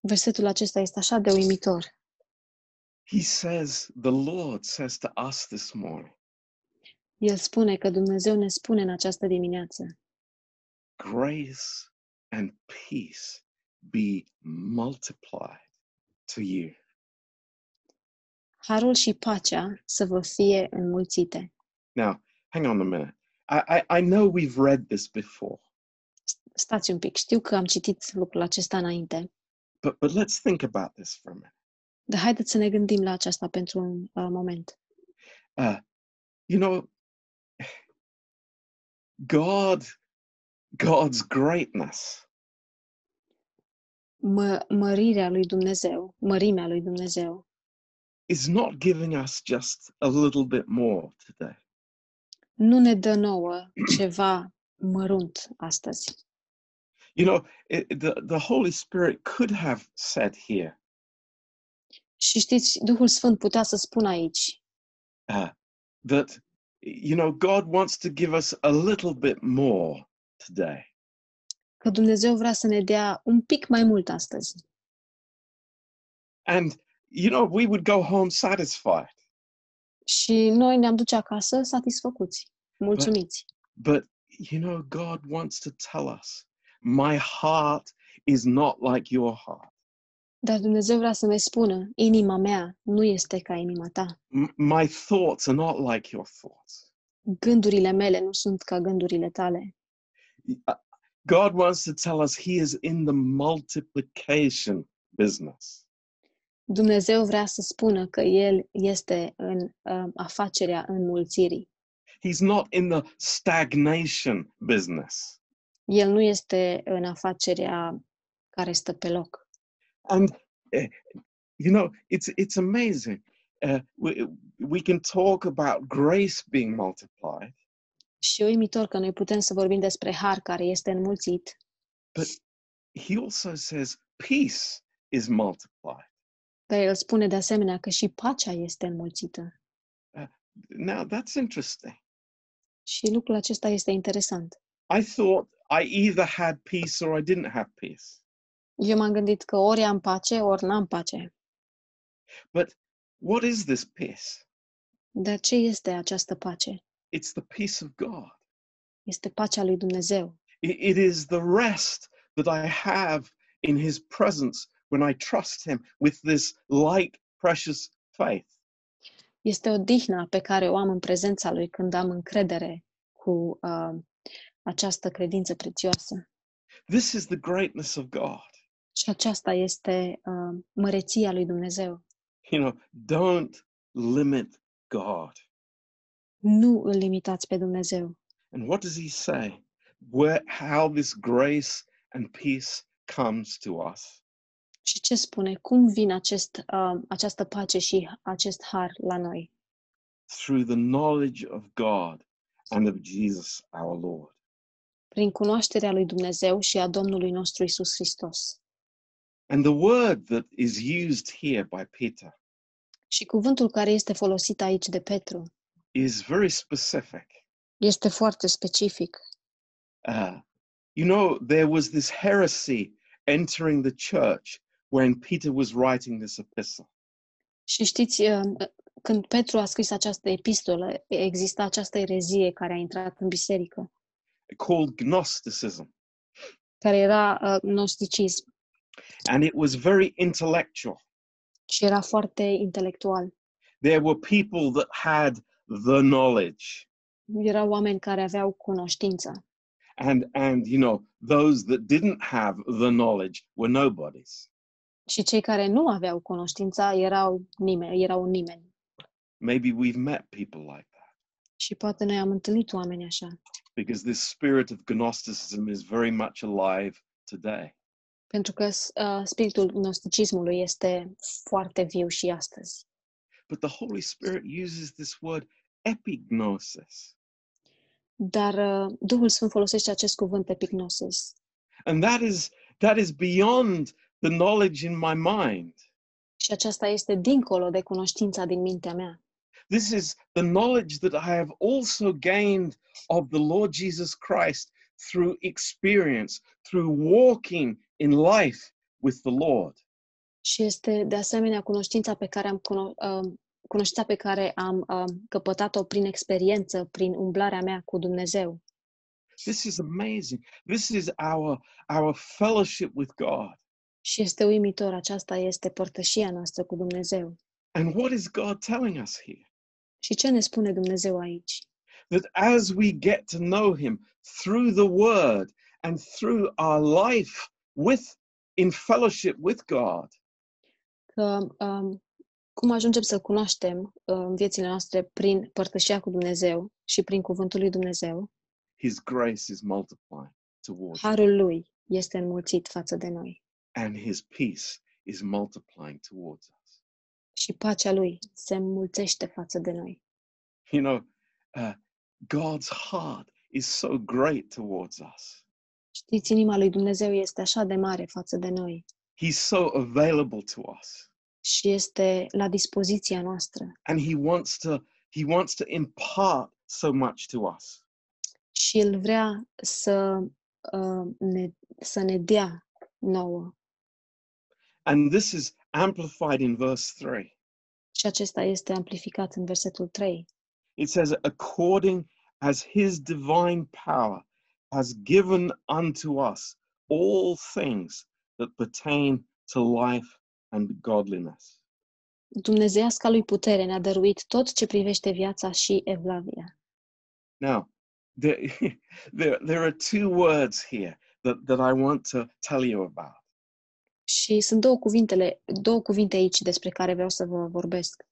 Speaker 2: versetul acesta este așa de uimitor.
Speaker 1: He says, the Lord says to us this morning,
Speaker 2: El spune că Dumnezeu ne spune în această dimineață,
Speaker 1: grace and peace be multiplied to you.
Speaker 2: harul și pacea să vă fie înmulțite.
Speaker 1: Now, hang on a minute. I, I, I know we've read this before,
Speaker 2: Stați un pic, știu că am citit lucrul acesta înainte,
Speaker 1: but, but let's think about this for a minute.
Speaker 2: Dar haideți să ne gândim la aceasta pentru un uh, moment.
Speaker 1: Uh, you know, God, God's greatness
Speaker 2: Mă, mărirea lui Dumnezeu, mărimea lui Dumnezeu,
Speaker 1: is not giving us just a little bit more today.
Speaker 2: nu ne dă nouă ceva mărunt astăzi.
Speaker 1: You know, it, the, the Holy Spirit could have said here,
Speaker 2: Și știți, Duhul Sfânt putea să spună aici
Speaker 1: uh, that, you know, God wants to give us a little bit more today.
Speaker 2: că Dumnezeu vrea să ne dea un pic mai mult astăzi.
Speaker 1: And, you know, we would go home satisfied.
Speaker 2: Și noi ne-am duce acasă satisfăcuți, mulțumiți.
Speaker 1: But, you know, God wants to tell us, my heart is not like your heart.
Speaker 2: Dar Dumnezeu vrea să ne spună, inima mea nu este ca inima ta.
Speaker 1: M- my thoughts are not like your thoughts.
Speaker 2: Gândurile mele nu sunt ca gândurile tale.
Speaker 1: Uh, God wants to tell us he is in the multiplication business.
Speaker 2: Dumnezeu vrea să spună că El este în uh, afacerea înmulțirii.
Speaker 1: He's not in the stagnation business.
Speaker 2: El nu este în afacerea care stă pe loc.
Speaker 1: And uh, you know, it's it's amazing. Uh, we we can talk about grace being multiplied,
Speaker 2: Și e uimitor că noi putem să vorbim despre har care este înmulțit, But
Speaker 1: he also says peace is multiplied.
Speaker 2: dar El spune de asemenea că și pacea este înmulțită.
Speaker 1: Now that's interesting.
Speaker 2: Și lucrul acesta este interesant.
Speaker 1: I thought I either had peace or I didn't have peace.
Speaker 2: Eu m-am gândit că ori am pace, ori n-am pace.
Speaker 1: But what is this peace?
Speaker 2: Dar ce este această pace?
Speaker 1: It's the peace of God.
Speaker 2: Este pacea lui Dumnezeu.
Speaker 1: It- it is the rest that I have in his presence when I trust him with this light, precious faith.
Speaker 2: Este odihna pe care o am în prezența lui când am încredere cu uh, această credință prețioasă.
Speaker 1: This is the greatness of God.
Speaker 2: Și aceasta este uh, măreția lui Dumnezeu.
Speaker 1: You know, don't limit God.
Speaker 2: Nu îl limitați pe Dumnezeu.
Speaker 1: And what does he say? Where how this grace and peace comes to us?
Speaker 2: Și ce spune? Cum vine acest, uh, această pace și acest har la noi?
Speaker 1: Through the knowledge of God and of Jesus our Lord.
Speaker 2: Prin cunoașterea lui Dumnezeu și a Domnului nostru Isus Hristos.
Speaker 1: And the word that is used here by Peter
Speaker 2: Și cuvântul care este folosit aici de Petru
Speaker 1: is very specific.
Speaker 2: este foarte specific.
Speaker 1: Uh, you know, there was this heresy entering the church when Peter was writing this epistle.
Speaker 2: Și știți, uh, când Petru a scris această epistolă, exista această erezie care a intrat în biserică,
Speaker 1: called Gnosticism.
Speaker 2: care era uh, gnosticism
Speaker 1: And it was very intellectual.
Speaker 2: și era foarte intelectual.
Speaker 1: There were people that had the knowledge.
Speaker 2: Erau oameni care aveau cunoștință
Speaker 1: And, and you know, those that didn't have the knowledge were nobodies.
Speaker 2: și cei care nu aveau cunoștința erau nimeni, erau nimeni.
Speaker 1: Maybe we've met people like that
Speaker 2: Și poate noi am întâlnit oameni așa,
Speaker 1: because this spirit of Gnosticism is very much alive today.
Speaker 2: Pentru că uh, spiritul gnosticismului este foarte viu și astăzi.
Speaker 1: But the Holy Spirit uses this word epignosis.
Speaker 2: Dar uh, Duhul Sfânt folosește acest cuvânt epignosis
Speaker 1: And that is that is beyond the knowledge in my mind.
Speaker 2: și aceasta este dincolo de cunoștința din mintea mea.
Speaker 1: This is the knowledge that I have also gained of the Lord Jesus Christ through experience, through walking in life with the Lord.
Speaker 2: Și este de asemenea cunoștința pe care am uh, cunoștința pe care am uh, căpătat-o prin experiență, prin umblarea mea cu Dumnezeu.
Speaker 1: This is amazing. This is our our fellowship with God.
Speaker 2: Și este uimitor, aceasta este părtășia noastră cu Dumnezeu.
Speaker 1: And what is God telling us here?
Speaker 2: Și ce ne spune Dumnezeu aici?
Speaker 1: That as we get to know him through the word and through our life with in fellowship with God,
Speaker 2: Că um, cum ajungem să cunoaștem în viețile noastre prin părtășia cu Dumnezeu și prin cuvântul lui Dumnezeu,
Speaker 1: His grace is multiplying towards us,
Speaker 2: Harul lui este înmulțit față de noi
Speaker 1: and His peace is multiplying towards us.
Speaker 2: și pacea lui se înmulțește față de noi.
Speaker 1: You know, uh, God's heart is so great towards us.
Speaker 2: Știți, inima lui Dumnezeu este așa de mare față de noi
Speaker 1: He's so available to us,
Speaker 2: și este la dispoziția noastră
Speaker 1: and He wants to. He wants to impart so much to us.
Speaker 2: și El vrea să, uh, ne, să ne dea nouă.
Speaker 1: And this is amplified in verse 3.
Speaker 2: Și acesta este amplificat în versetul 3.
Speaker 1: It says, according as his divine power has given unto us all things that pertain to life and godliness.
Speaker 2: Dumnezeiasca lui putere ne-a dăruit tot ce privește viața și evlavia.
Speaker 1: Now, there, there, there are two words here that, that I want to tell you about.
Speaker 2: Și sunt două cuvintele, două cuvinte aici despre care vreau să vă vorbesc.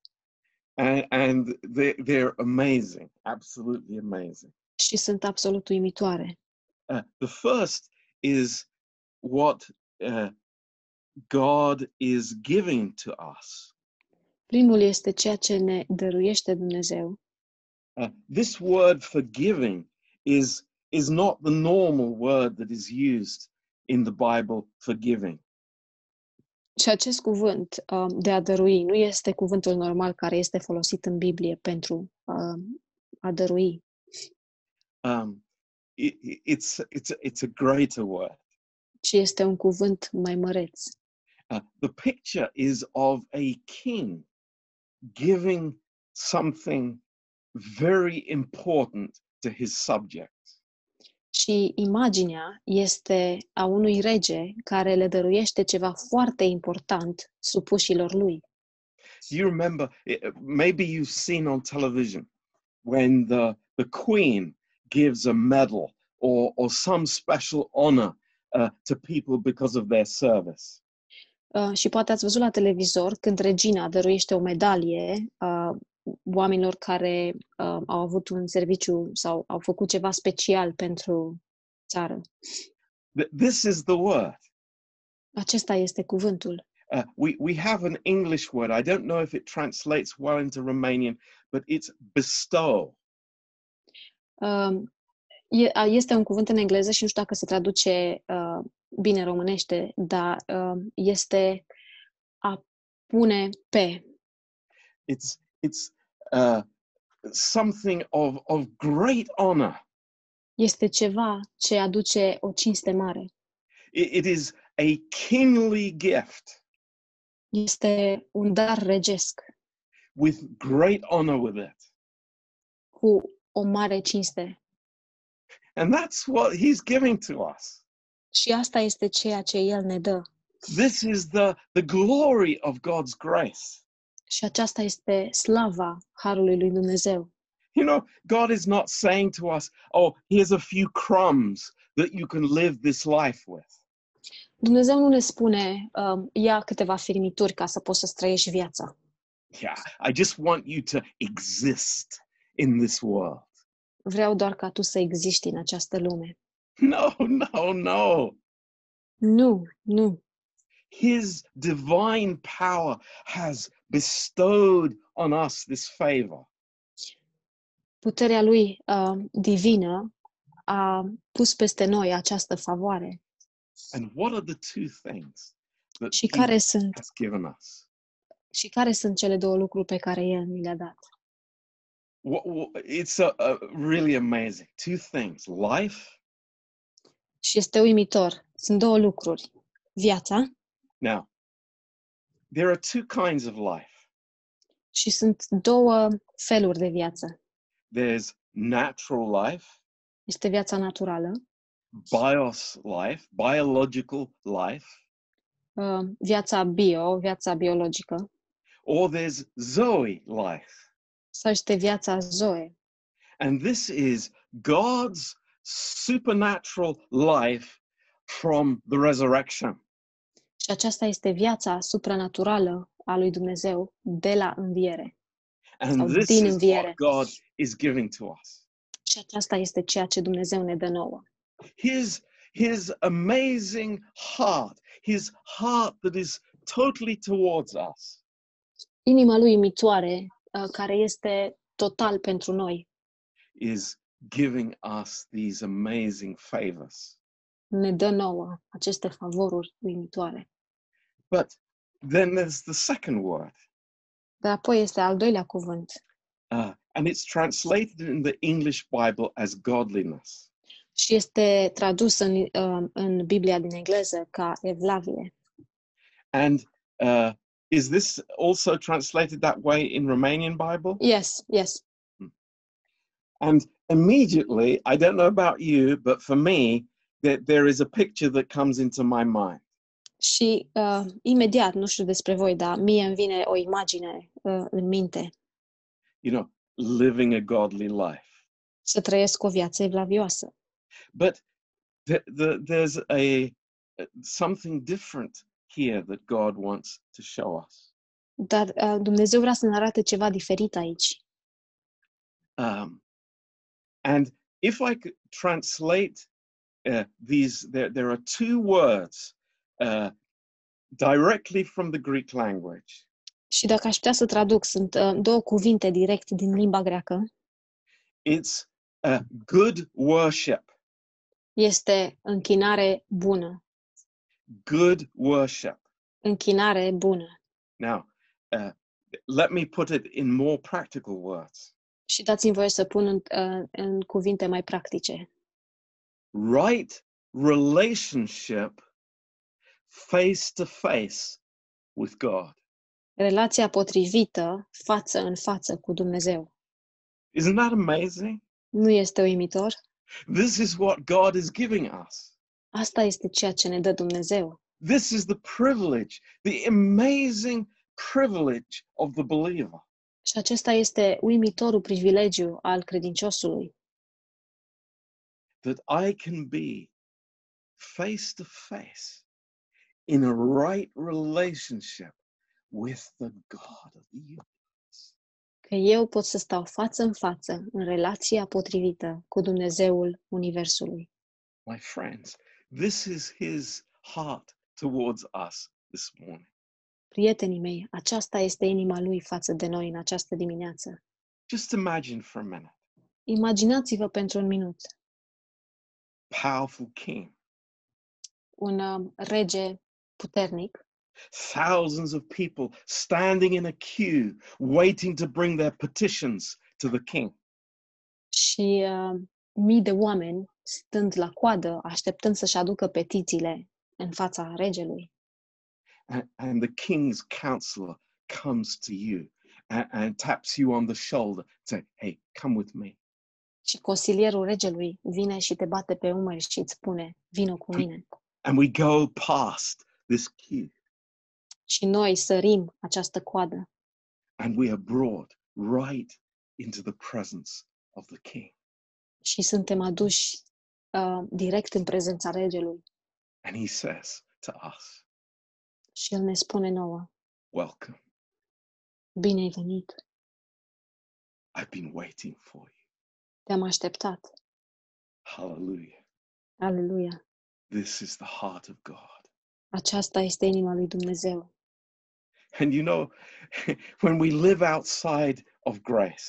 Speaker 1: And, and they, they're amazing, absolutely amazing.
Speaker 2: Și sunt absolut uimitoare.
Speaker 1: Uh, the first is what uh, God is giving to us.
Speaker 2: Primul este ceea ce ne dăruiește Dumnezeu.
Speaker 1: Uh, this word forgiving is is not the normal word that is used in the Bible for giving.
Speaker 2: Și acest cuvânt um, de a dărui nu este cuvântul normal care este folosit în Biblie pentru um, a dărui,
Speaker 1: Um, it, it- it's it's it's a greater word.
Speaker 2: ci este un cuvânt mai măreț.
Speaker 1: Uh, the picture is of a king giving something very important to his subjects.
Speaker 2: Și imaginea este a unui rege care le dăruiește ceva foarte important supușilor lui.
Speaker 1: You remember, it- maybe you've seen on television when the the queen gives a medal or or some special honor uh, to people because of their service.
Speaker 2: Uh, și poate ați văzut la televizor când regina dăruiește o medalie uh, oamenilor care uh, au avut un serviciu sau au făcut ceva special pentru țară.
Speaker 1: Th- This is the word.
Speaker 2: Acesta este cuvântul.
Speaker 1: Uh, we, we have an English word. I don't know if it translates well into Romanian, but it's bestow.
Speaker 2: Uh, e- a- este un cuvânt în engleză și nu știu dacă se traduce uh, bine în românește, dar uh, este a pune pe.
Speaker 1: It's it's uh, something of of great honor.
Speaker 2: Este ceva ce aduce o cinste mare.
Speaker 1: It, it is a kingly gift
Speaker 2: Este un dar regesc
Speaker 1: with great honor with it,
Speaker 2: cu o mare cinste.
Speaker 1: and that's what He's giving to us.
Speaker 2: Și asta este ceea ce El ne dă.
Speaker 1: This is the the glory of God's grace.
Speaker 2: Și aceasta este slava Harului lui Dumnezeu.
Speaker 1: You know, God is not saying to us, "Oh, here's a few crumbs that you can live this life with."
Speaker 2: Dumnezeu nu ne spune, um, ia câteva firmituri ca să poți să trăiești viața.
Speaker 1: Yeah, I just want you to exist in this world.
Speaker 2: Vreau doar ca tu să existi în această lume.
Speaker 1: No, no, no.
Speaker 2: Nu, nu.
Speaker 1: His divine power has bestowed on us this favor.
Speaker 2: Puterea lui uh, divină a pus peste noi această favoare.
Speaker 1: And what are the two things that
Speaker 2: Și
Speaker 1: he
Speaker 2: care sunt,
Speaker 1: has given us?
Speaker 2: și care sunt cele două lucruri pe care El ni le-a dat?
Speaker 1: What, what, it's a, a really amazing. Two things life.
Speaker 2: Și este uimitor. Sunt două lucruri. Viața
Speaker 1: Now, there are two kinds of life
Speaker 2: și sunt două feluri de viață.
Speaker 1: there's natural life,
Speaker 2: Este viața naturală,
Speaker 1: bios life, biological life,
Speaker 2: uh, viața bio, viața biologică,
Speaker 1: or there's Zoe life.
Speaker 2: sau este viața zoe.
Speaker 1: And this is God's supernatural life from the resurrection.
Speaker 2: Și aceasta este viața supranaturală a lui Dumnezeu de la înviere.
Speaker 1: And
Speaker 2: Sau
Speaker 1: this
Speaker 2: din
Speaker 1: is
Speaker 2: înviere.
Speaker 1: what God is giving to us.
Speaker 2: Și aceasta este ceea ce Dumnezeu ne dă nouă.
Speaker 1: His, his amazing heart, his heart that is totally towards us,
Speaker 2: Inima lui imitoare, uh, care este total pentru noi,
Speaker 1: is giving us these amazing favors.
Speaker 2: ne dă nouă aceste favoruri uimitoare.
Speaker 1: But then there's the second word,
Speaker 2: Dar apoi este al doilea cuvânt
Speaker 1: uh, and it's translated in the English Bible as godliness.
Speaker 2: și este tradus în, uh, în Biblia din engleză ca evlavie.
Speaker 1: And uh, is this also translated that way in Romanian Bible?
Speaker 2: Yes, yes.
Speaker 1: And immediately, I don't know about you, but for me, that there is a picture that comes into my mind.
Speaker 2: Și uh, imediat, nu știu despre voi, dar mie îmi vine o imagine uh, în minte.
Speaker 1: You know, living a godly life.
Speaker 2: Să trăiesc o viață evlavioasă.
Speaker 1: But th- the, there's a something different here that God wants to show us.
Speaker 2: Dar uh, Dumnezeu vrea să ne arate ceva diferit aici.
Speaker 1: Um, and if I could translate uh, these, there, there are two words uh, directly from the Greek language.
Speaker 2: Și dacă aș putea să traduc, sunt uh, două cuvinte direct din limba greacă.
Speaker 1: It's uh, good worship.
Speaker 2: Este închinare bună.
Speaker 1: Good worship.
Speaker 2: Închinare bună.
Speaker 1: Now, uh, let me put it in more practical words.
Speaker 2: Și dați-mi voie să pun în, uh, în cuvinte mai practice.
Speaker 1: Right relationship face to face with God.
Speaker 2: Relația potrivită față în față cu Dumnezeu.
Speaker 1: Isn't that amazing?
Speaker 2: Nu este uimitor?
Speaker 1: This is what God is giving us.
Speaker 2: Asta este ceea ce ne dă Dumnezeu.
Speaker 1: This is the privilege, the amazing privilege of the believer.
Speaker 2: Și acesta este uimitorul privilegiu al credinciosului.
Speaker 1: that I can be face to face in a right relationship with the God of the universe.
Speaker 2: Că eu pot să stau față în față în relația potrivită cu Dumnezeul Universului.
Speaker 1: My friends, this is his heart towards us this morning.
Speaker 2: Prietenii mei, aceasta este inima lui față de noi în această dimineață.
Speaker 1: Just imagine for a minute.
Speaker 2: Imaginați-vă pentru un minut
Speaker 1: Powerful king,
Speaker 2: un uh, rege puternic,
Speaker 1: thousands of people standing in a queue waiting to bring their petitions to the king.
Speaker 2: și uh, mii de oameni stând la coadă, așteptând să-și aducă petițiile în fața regelui.
Speaker 1: And, and the king's counselor comes to you and, and taps you on the shoulder, say, Hey, come with me.
Speaker 2: Și consilierul regelui vine și te bate pe umăr și îți spune, vino cu mine.
Speaker 1: and we go past this queue
Speaker 2: Și noi sărim această coadă
Speaker 1: and we are brought right into the presence of the king.
Speaker 2: și suntem aduși uh, direct în prezența regelui.
Speaker 1: And he says to us,
Speaker 2: Și el ne spune nouă,
Speaker 1: Welcome.
Speaker 2: bine ai venit,
Speaker 1: I've been waiting for you.
Speaker 2: te-am așteptat.
Speaker 1: Hallelujah.
Speaker 2: Aleluia!
Speaker 1: This is the heart of God.
Speaker 2: Aceasta este inima lui Dumnezeu.
Speaker 1: And you know, when we live outside of grace,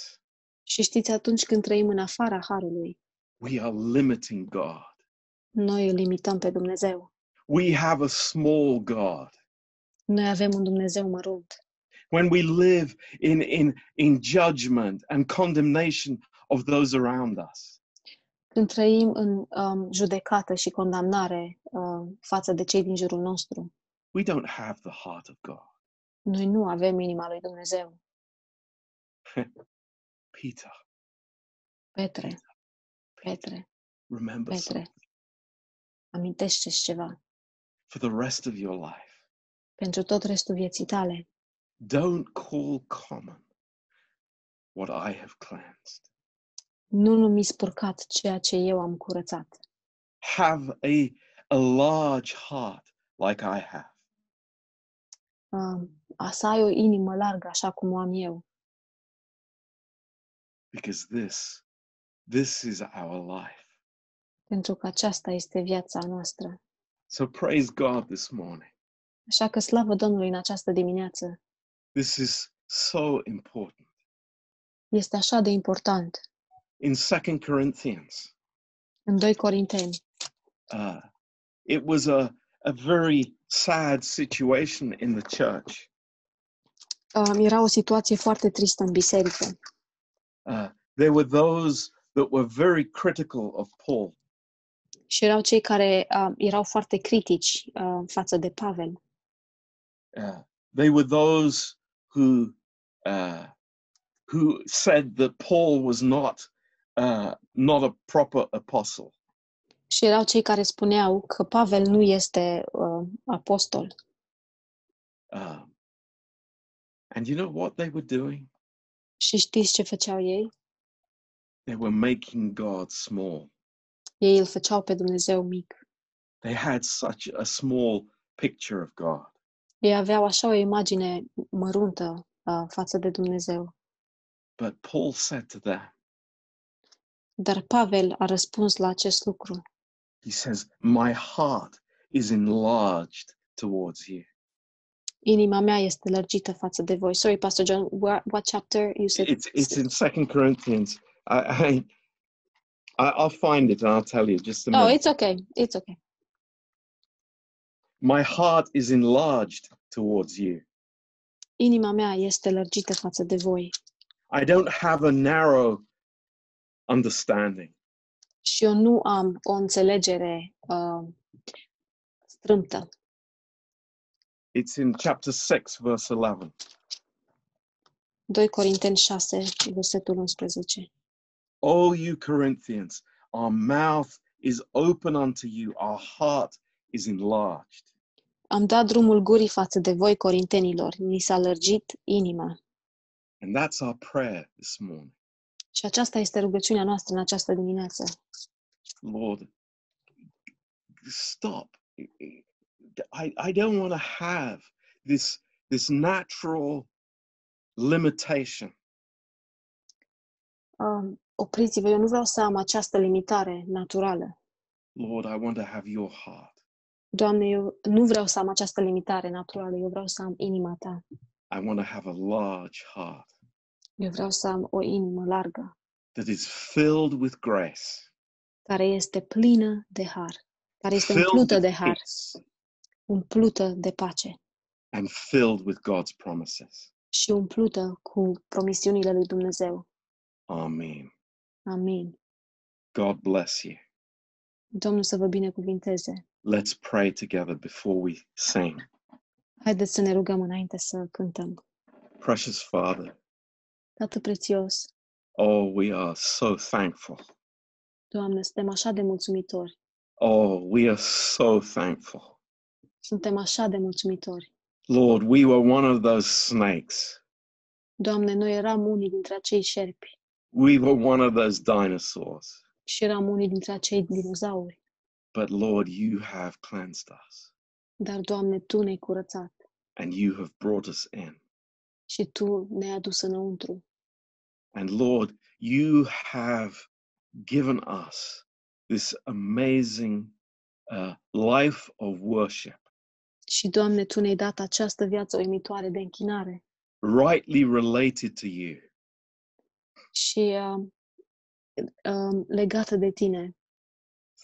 Speaker 2: Și știți, atunci când trăim în afara Harului,
Speaker 1: we are limiting God.
Speaker 2: noi îl limităm pe Dumnezeu.
Speaker 1: We have a small God.
Speaker 2: Noi avem un Dumnezeu mărunt.
Speaker 1: When we live in, in, in judgment and condemnation of those around us,
Speaker 2: Când trăim în um, judecată și condamnare uh, față de cei din jurul nostru,
Speaker 1: we don't have the heart of God.
Speaker 2: noi nu avem inima lui Dumnezeu.
Speaker 1: Peter,
Speaker 2: Petre, Petre,
Speaker 1: remember
Speaker 2: Petre,
Speaker 1: something.
Speaker 2: amintește-ți ceva.
Speaker 1: for the rest of your life.
Speaker 2: Pentru tot restul vieții tale,
Speaker 1: Don't call common what I have cleansed.
Speaker 2: Nu numiți purcat ceea ce eu am curățat.
Speaker 1: Have a, a large heart like I have.
Speaker 2: Uh, a să ai o inimă largă așa cum o am eu,
Speaker 1: because this this is our life.
Speaker 2: pentru că aceasta este viața noastră.
Speaker 1: So praise God this morning.
Speaker 2: Așa că slavă Domnului în această dimineață.
Speaker 1: This is so important.
Speaker 2: Este așa de important.
Speaker 1: In Second Corinthians,
Speaker 2: În 2 Corinteni,
Speaker 1: uh, it was a, a very sad situation in the church.
Speaker 2: um, era o situație foarte tristă în biserică.
Speaker 1: Uh, there were those that were very critical of Paul.
Speaker 2: Și erau cei care uh, erau foarte critici uh, față de Pavel.
Speaker 1: Uh, they were those who uh, who said that Paul was not uh, not a proper apostle.
Speaker 2: Și erau cei care spuneau că Pavel nu este uh, apostol.
Speaker 1: Um, and you know what they were doing?
Speaker 2: Și știți ce făceau ei?
Speaker 1: They were making God small.
Speaker 2: Ei îl făceau pe Dumnezeu mic.
Speaker 1: They had such a small picture of God.
Speaker 2: Ei aveau așa o imagine măruntă uh, față de Dumnezeu.
Speaker 1: But Paul said to them,
Speaker 2: Dar Pavel a răspuns la acest lucru.
Speaker 1: he says, My heart is enlarged towards you.
Speaker 2: Inima mea este lărgită față de voi. Sorry, Pastor John, what, what chapter you said?
Speaker 1: It's it's in Second Corinthians. I, I I'll find it and I'll tell you just a minute.
Speaker 2: Oh,
Speaker 1: minute.
Speaker 2: it's okay. It's okay.
Speaker 1: My heart is enlarged towards you.
Speaker 2: Inima mea este lărgită față de voi.
Speaker 1: I don't have a narrow understanding.
Speaker 2: Și eu nu am o înțelegere uh, strâmtă.
Speaker 1: It's in chapter 6, verse 11.
Speaker 2: 2 Corinteni 6, versetul 11.
Speaker 1: O you Corinthians, our mouth is open unto you, our heart is enlarged.
Speaker 2: Am dat drumul gurii față de voi, corintenilor, ni s-a lărgit inima.
Speaker 1: And that's our prayer this morning.
Speaker 2: Și aceasta este rugăciunea noastră în această dimineață.
Speaker 1: Lord, stop. I, I don't want to have this, this natural limitation.
Speaker 2: Um, opriți-vă, eu nu vreau să am această limitare naturală.
Speaker 1: Lord, I want to have your heart.
Speaker 2: Doamne, eu nu vreau să am această limitare naturală, eu vreau să am inima ta.
Speaker 1: I want to have a large heart
Speaker 2: Eu vreau să am o inimă largă,
Speaker 1: that is filled with grace,
Speaker 2: care este plină de har, care este
Speaker 1: filled
Speaker 2: umplută
Speaker 1: with
Speaker 2: de har,
Speaker 1: peace,
Speaker 2: umplută de pace
Speaker 1: and filled with God's promises.
Speaker 2: și umplută cu promisiunile lui Dumnezeu.
Speaker 1: Amen.
Speaker 2: Amin.
Speaker 1: God bless you.
Speaker 2: Domnul să vă binecuvinteze.
Speaker 1: Let's pray together before we sing.
Speaker 2: Haideți să ne rugăm înainte să cântăm.
Speaker 1: Precious Father,
Speaker 2: Tată prețios,
Speaker 1: oh, we are so thankful.
Speaker 2: Doamne, suntem așa de mulțumitori.
Speaker 1: Oh, we are so thankful.
Speaker 2: Suntem așa de mulțumitori.
Speaker 1: Lord, we were one of those snakes.
Speaker 2: Doamne, noi eram unii dintre acei șerpi
Speaker 1: We were one of those dinosaurs.
Speaker 2: și eram unii dintre acei dinozauri.
Speaker 1: But Lord, you have cleansed us
Speaker 2: Dar, Doamne, Tu ne-ai curățat
Speaker 1: and you have brought us in.
Speaker 2: și Tu ne-ai adus înăuntru.
Speaker 1: And Lord, you have given us this amazing uh, life of worship,
Speaker 2: Și, Doamne, Tu ne-ai dat această viață uimitoare de închinare
Speaker 1: rightly related to you.
Speaker 2: și uh, uh, legată de Tine.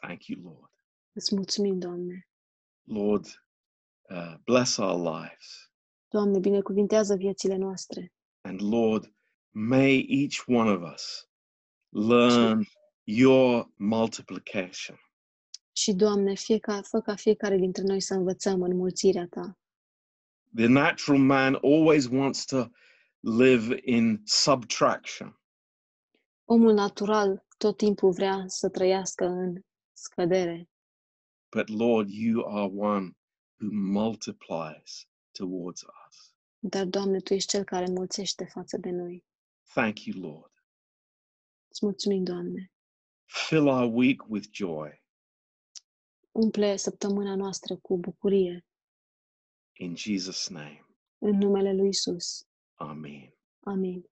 Speaker 1: Thank you, Lord.
Speaker 2: Îți mulțumim, Doamne.
Speaker 1: Lord, uh, bless our lives.
Speaker 2: Doamne, binecuvintează viețile noastre.
Speaker 1: And Lord, may each one of us learn your multiplication.
Speaker 2: Și, Doamne, fiecare, fă ca fiecare dintre noi să învățăm înmulțirea Ta.
Speaker 1: The natural man always wants to live in subtraction.
Speaker 2: Omul natural tot timpul vrea să trăiască în scădere,
Speaker 1: But Lord, you are one who multiplies towards us.
Speaker 2: dar, Doamne, Tu ești Cel care înmulțește față de noi.
Speaker 1: Thank you, Lord.
Speaker 2: Îți mulțumim, Doamne.
Speaker 1: Fill our week with joy.
Speaker 2: Umple săptămâna noastră cu bucurie,
Speaker 1: In Jesus' name,
Speaker 2: în numele Lui Isus.
Speaker 1: Amen.
Speaker 2: Amin.